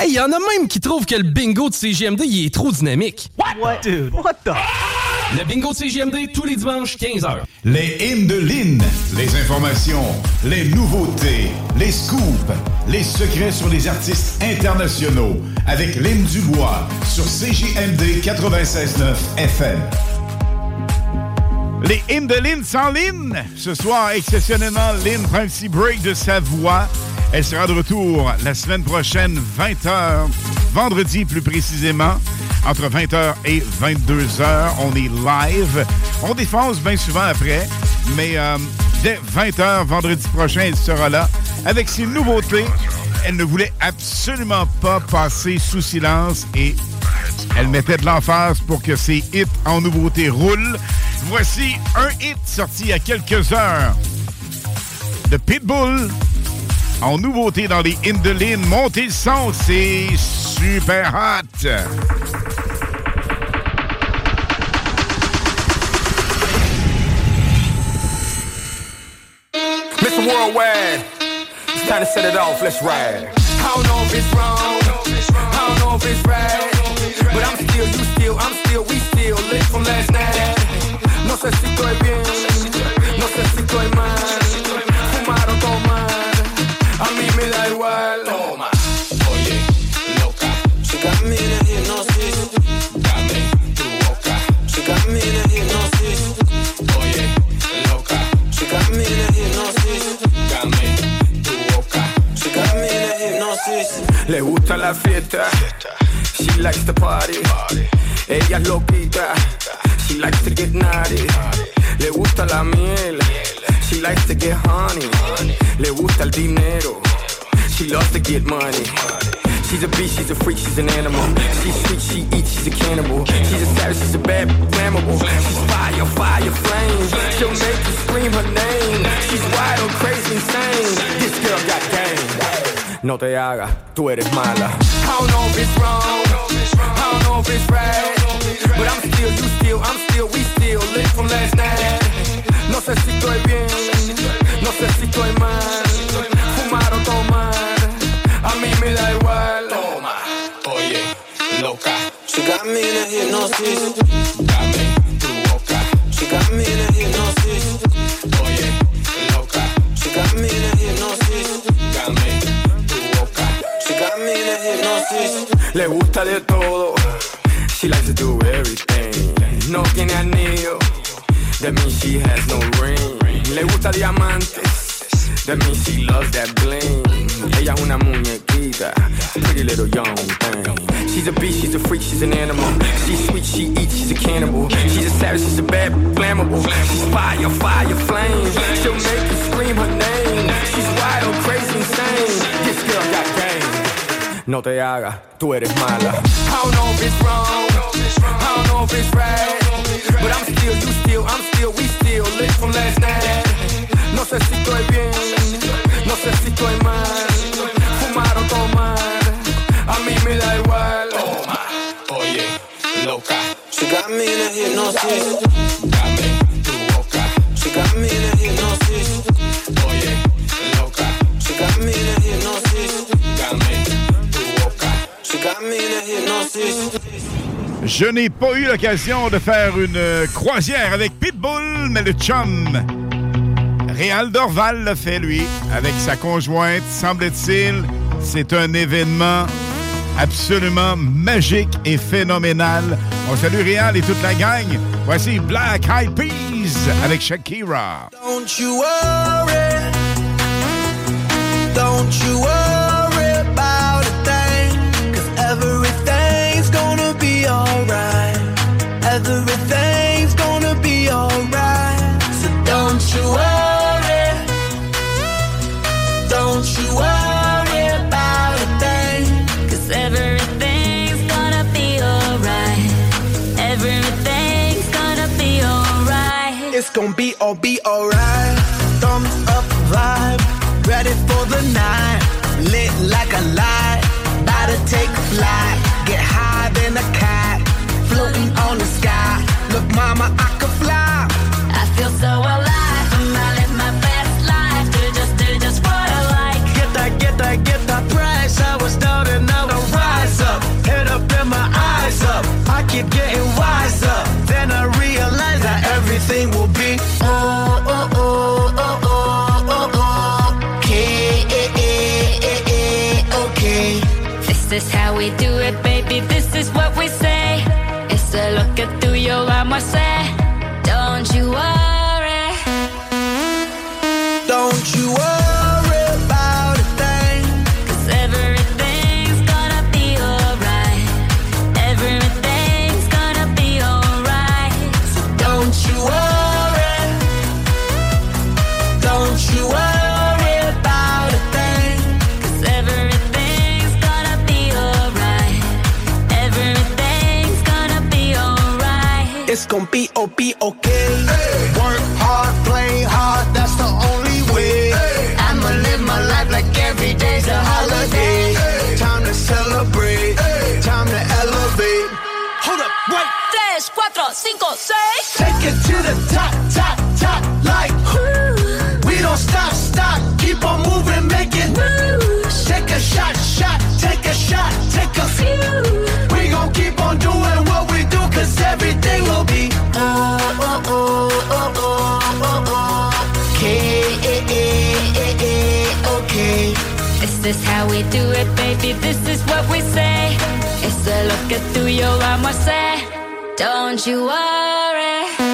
Hey, y en a même qui trouvent que le bingo de CGMD, il est trop dynamique. What? Dude, what the... Le bingo de CGMD, tous les dimanches, 15h. Les hymnes de Lynn, les informations, les nouveautés, les scoops, les secrets sur les artistes internationaux avec Lynn Dubois sur CJMD 96.9 FM. Les hymnes de Lynn sans Lynn. Ce soir, exceptionnellement, Lynn prend un petit break de sa voix. Elle sera de retour la semaine prochaine, 20h, vendredi plus précisément, entre 20h et 22h. On est live. On défonce bien souvent après, mais euh, dès 20h, vendredi prochain, elle sera là avec ses nouveautés. Elle ne voulait absolument pas passer sous silence et elle mettait de l'emphase pour que ses hits en nouveautés roulent. Voici un hit sorti il y a quelques heures de Pitbull en nouveauté dans les Indolines. Montez le son, c'est super hot. Mr. Worldwide, it's time to set it off, let's ride. I don't know if it's wrong, I don't know if it's right, but I'm still, you still, I'm still, we still lit from last night. No sé si estoy bien, no sé si estoy mal, fumar o tomar, a mí me da igual. Toma, oye, loca, she got me in a hypnosis, dame tu boca, she got me in a hypnosis, oye, loca, she got me in a hypnosis, dame tu boca, she got me in a hypnosis. Le gusta la fiesta, she likes to party, ella es loquita, she likes to get naughty, le gusta la miel, she likes to get honey, le gusta el dinero, she loves to get money. She's a beast, she's a freak, she's an animal. She's sweet, she eats, she's a cannibal. She's a savage, she's a bad, flammable. She's fire, fire, flame. She'll make you scream her name. She's wild, crazy, insane. This girl got game. No te hagas, tú eres mala. I don't know if it's wrong, I don't know if it's right. But I'm still, you still, I'm still, we still lit from last night. No sé si estoy bien, no sé si estoy mal. Fumar o tomar, a mí me da igual. Toma, oye, loca. She got me in a hypnosis. Dame tu boca. She got me in a hypnosis. Oye, loca. She got me in a hypnosis. Dame tu boca. She got me in a hypnosis. Le gusta de todo. She likes to do everything. No tiene anillo. That means she has no ring. Le gusta diamantes. That means she loves that bling. Ella una muñequita, pretty little young thing. She's a beast, she's a freak, she's an animal. She's sweet, she eats, she's a cannibal. She's a savage, she's a bad, flammable. She's fire, fire, flame. She'll make you scream her name. She's wild, crazy, insane. This girl got game. No te hagas, tú eres mala. I don't know if it's wrong, I don't know if it's right. But I'm still, you still, I'm still, we still lit from last night. No sé si estoy bien, no sé si estoy mal. Fumar o tomar, a mí me da igual. Toma, oye, loca. She got me in a hypnosis. Dame tu boca. She got me in a hypnosis. Oye, loca. She got me in a hypnosis. Dame tu boca. She got me in a hypnosis. Je n'ai pas eu l'occasion de faire une croisière avec Pitbull, mais le chum Réal Dorval l'a fait, lui, avec sa conjointe, semble-t-il. C'est un événement absolument magique et phénoménal. On salue Réal et toute la gang. Voici Black Eyed Peas avec Shakira. Don't you worry. Don't you worry Gonna be all be alright. Thumbs up vibe, ready for the night. Lit like a light, about to take a flight. Get high than a cat, floating on the sky. Look, mama, I This is how we do it, baby. This is what we say. It's a look at through your arm, I say. Don't you worry. Don't you worry cuatro, cinco, seis. Take it to the top, top, top, like We don't stop, stop, keep on moving, make it moves. Take a shot, shot, take a shot, take a few. We gon' keep on doing what we do, cause everything will be oh, oh, oh, oh, oh, oh, oh. Okay, eh, eh, eh, eh, okay. This is how we do it, baby. This is what we say. It's a look at tuyo, vamos a hacer. Don't you worry.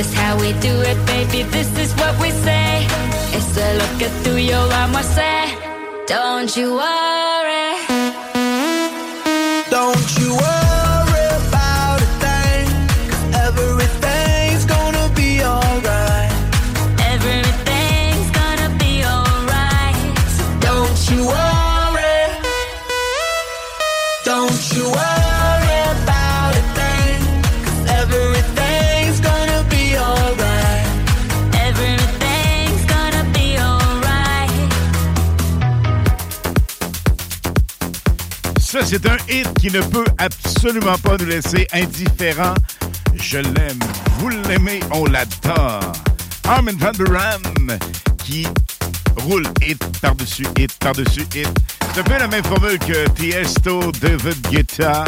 Is how we do it, baby. This is what we say. It's a look at tuyo, vamos a hacer. Don't you worry. Don't you worry c'est un hit qui ne peut absolument pas nous laisser indifférents. Je l'aime, vous l'aimez, on l'adore. Armin Van Buren qui roule hit par-dessus hit par-dessus hit. C'est un peu la même formule que Tiesto, David Guetta.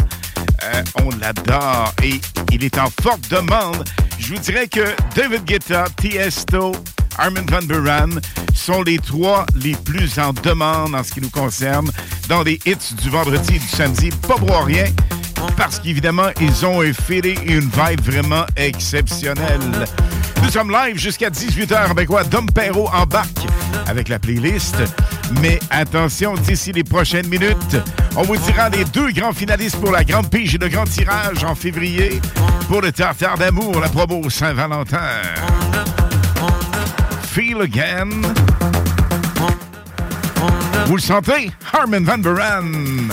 Euh, on l'adore et il est en forte demande. Je vous dirais que David Guetta, Tiesto, Armin Van Buren sont les trois les plus en demande en ce qui nous concerne dans les hits du vendredi et du samedi. Pas pour rien, parce qu'évidemment, ils ont un feeling et une vibe vraiment exceptionnelle. Nous sommes live jusqu'à 18h avec quoi? Dom Perrault embarque avec la playlist. Mais attention, d'ici les prochaines minutes, on vous dira les deux grands finalistes pour la grande pige et le grand tirage en février pour le tartare d'amour, la promo Saint-Valentin. Feel Again. Vous le sentez? Harmon Van Buren.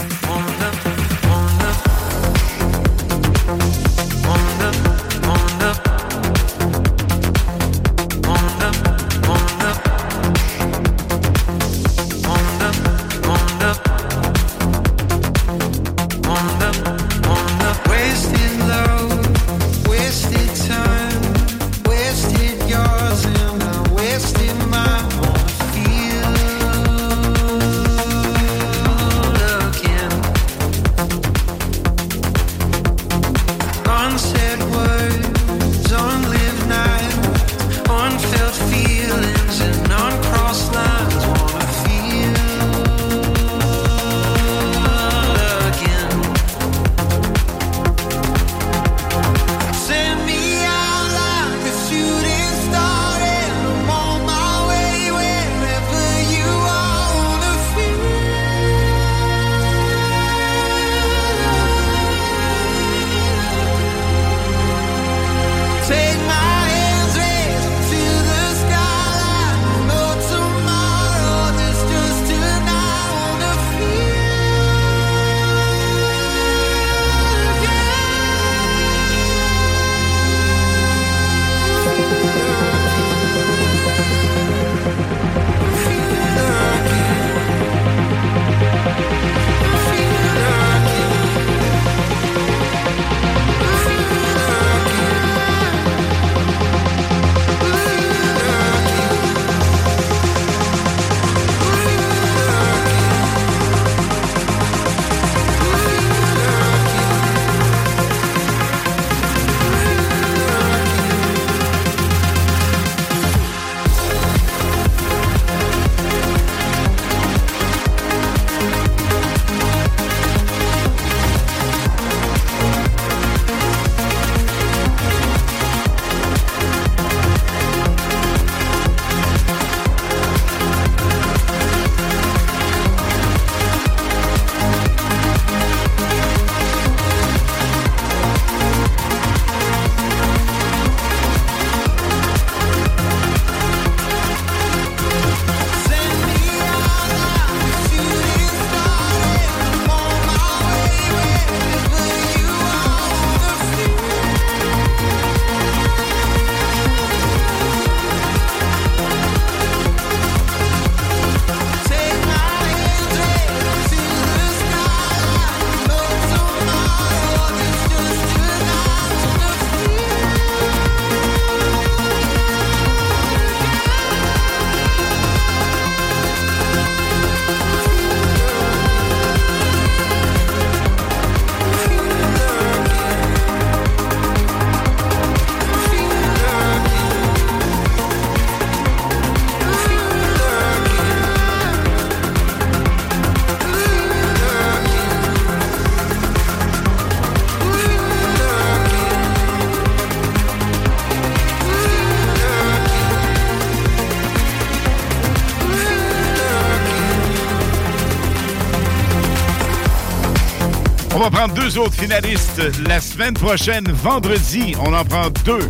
Deux autres finalistes la semaine prochaine, vendredi. On en prend deux.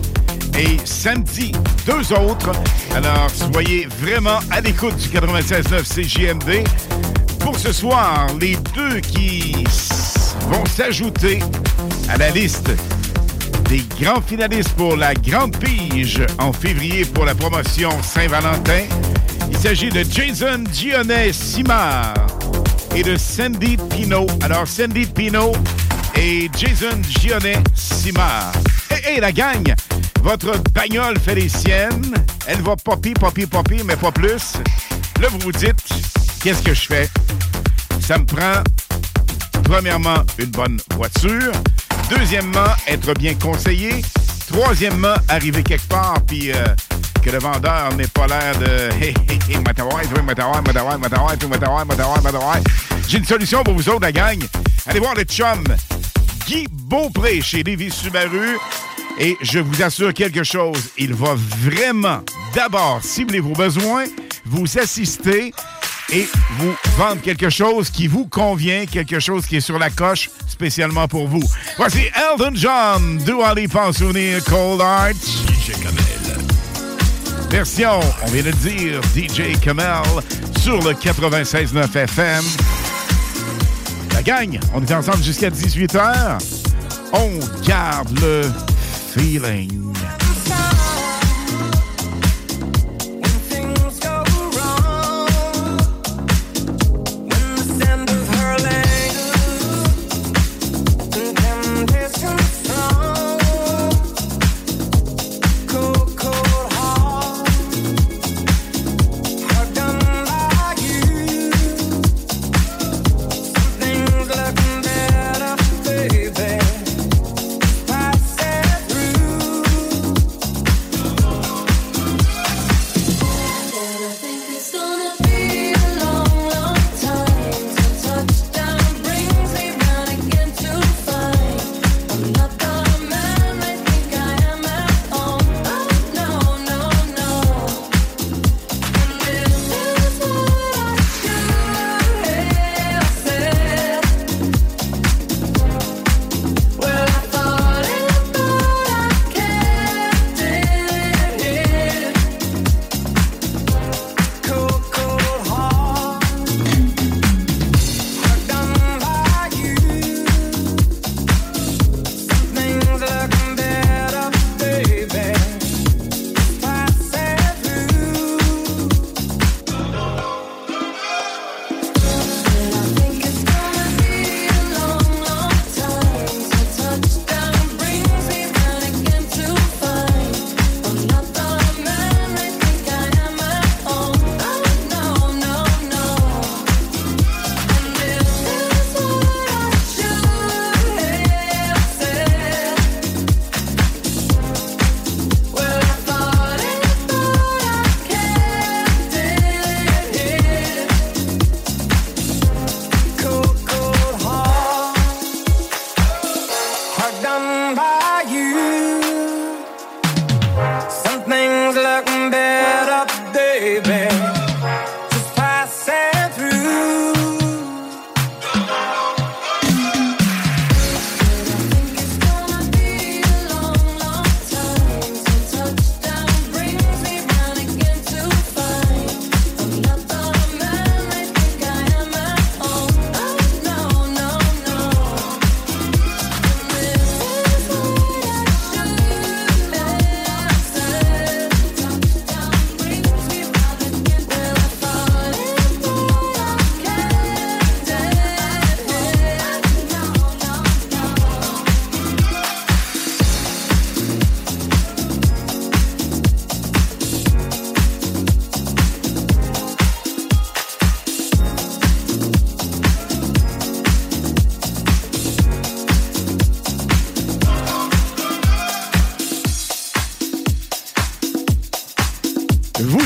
Et samedi, deux autres. Alors, soyez vraiment à l'écoute du 96.9 CJMD. Pour ce soir, les deux qui vont s'ajouter à la liste des grands finalistes pour la Grande Pige en février pour la promotion Saint-Valentin. Il s'agit de Jason Dionnet Simard et de Sandy Pino. Alors, Sandy Pino et Jason Gionnet Simard. Hé, hé, la gang! Votre bagnole fait les siennes. Elle va poppy, poppy, poppy, mais pas plus. Là, vous vous dites, qu'est-ce que je fais? Ça me prend, premièrement, une bonne voiture. Deuxièmement, être bien conseillé. Troisièmement, arriver quelque part, puis... Euh, le vendeur n'ait pas l'air de Hey, hey, hey, J'ai une solution pour vous autres, la gang. Allez voir le chum Guy Beaupré chez Lévis Subaru. Et je vous assure quelque chose, il va vraiment d'abord cibler vos besoins, vous assister et vous vendre quelque chose qui vous convient, quelque chose qui est sur la coche spécialement pour vous. Voici Elton John, Lipa en souvenir, Cold Heart. Version, on vient de dire, DJ Kamel sur le 96.9 FM. La gang, on est ensemble jusqu'à 18h. On garde le feeling.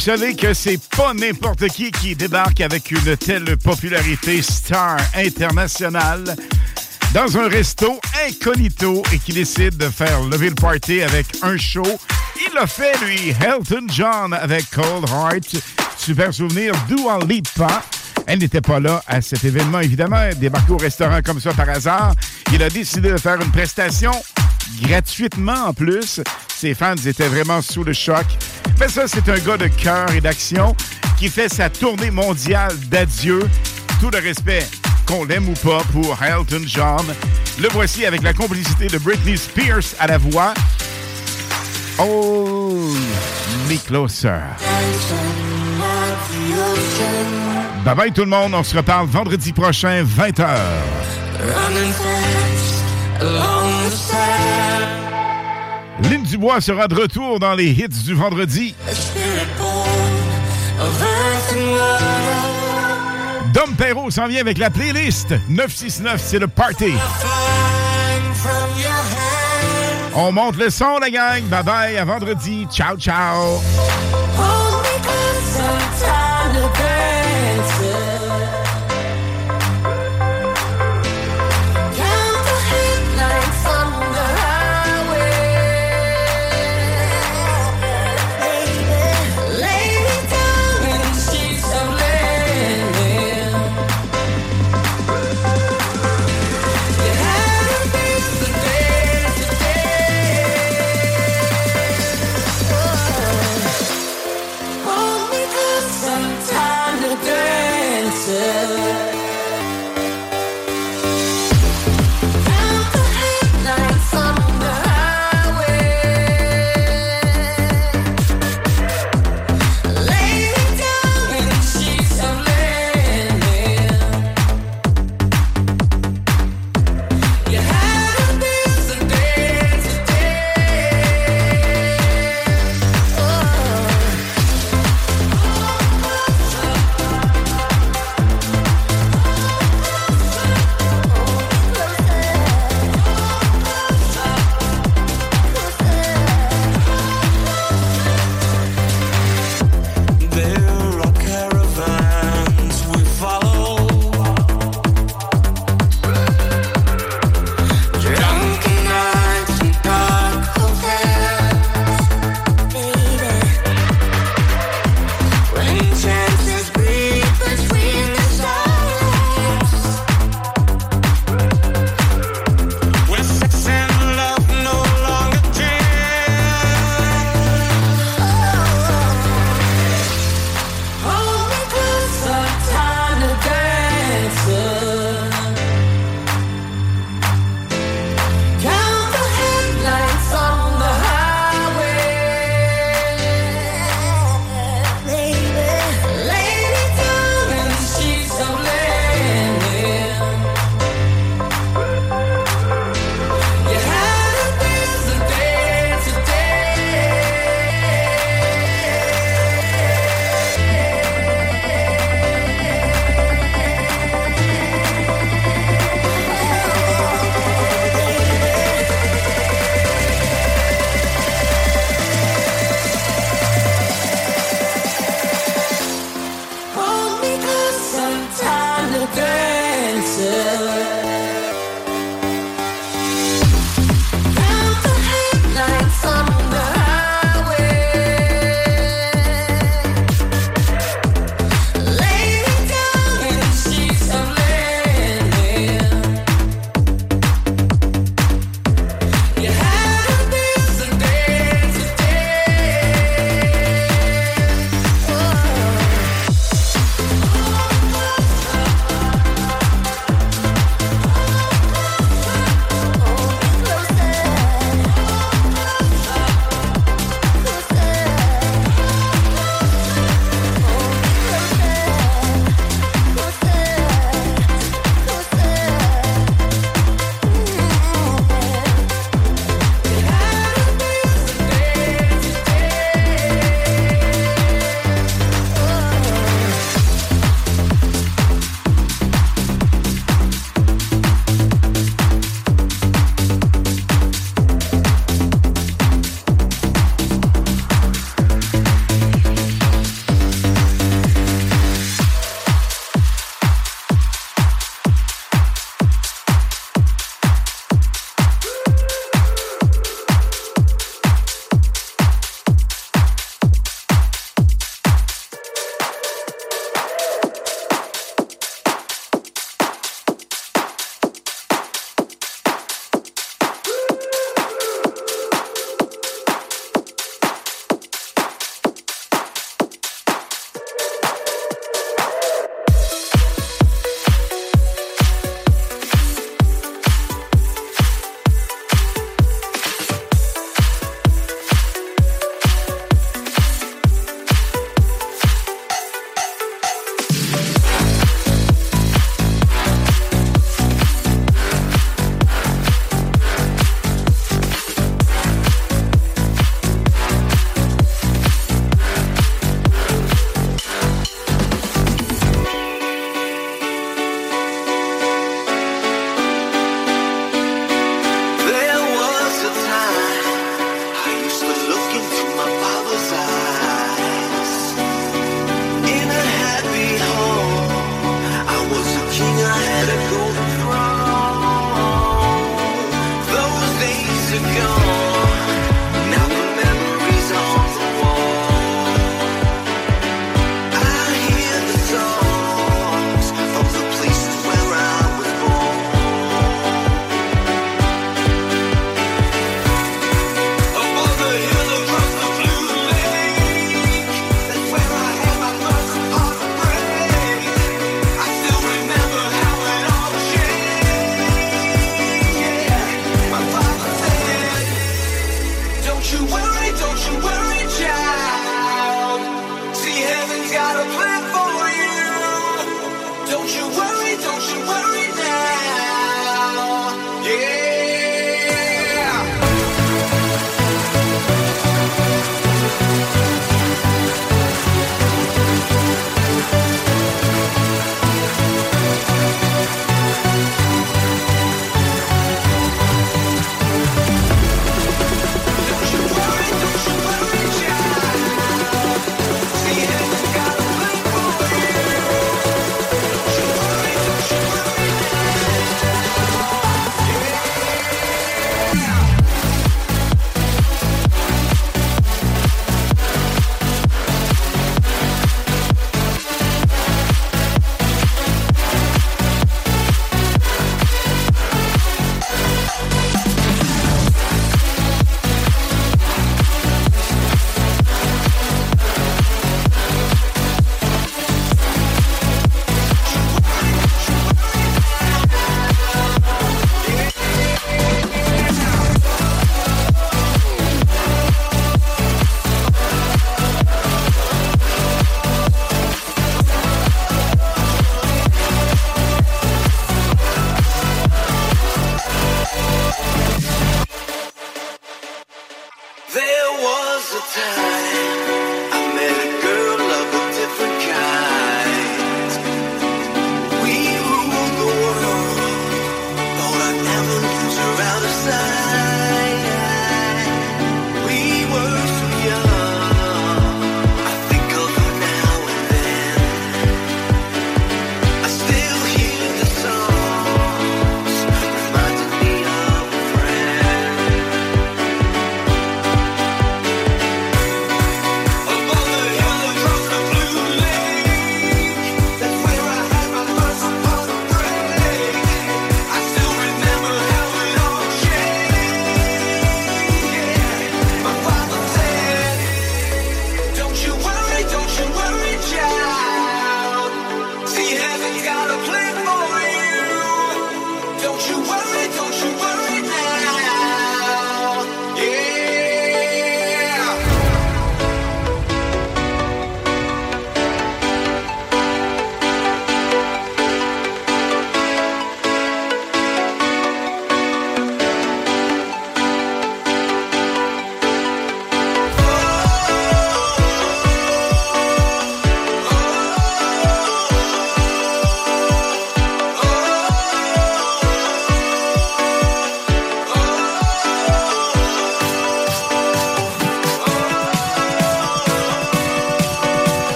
Savez que c'est pas n'importe qui qui débarque avec une telle popularité star internationale dans un resto incognito et qui décide de faire lever le party avec un show. Il l'a fait, lui, Elton John avec Cold Heart. Super souvenir, Dua Lipa. Elle n'était pas là à cet événement, évidemment. Débarqué au restaurant comme ça par hasard. Il a décidé de faire une prestation gratuitement en plus. Ses fans étaient vraiment sous le choc. C'est un gars de cœur et d'action qui fait sa tournée mondiale d'adieu. Tout le respect, qu'on l'aime ou pas, pour Elton John. Le voici avec la complicité de Britney Spears à la voix. Oh, me closer. Bye bye tout le monde, on se reparle vendredi prochain, 20h. Lynn Dubois sera de retour dans les hits du vendredi. Dom Perrault s'en vient avec la playlist 969, c'est le party. On monte le son, la gang. Bye bye, à vendredi. Ciao, ciao.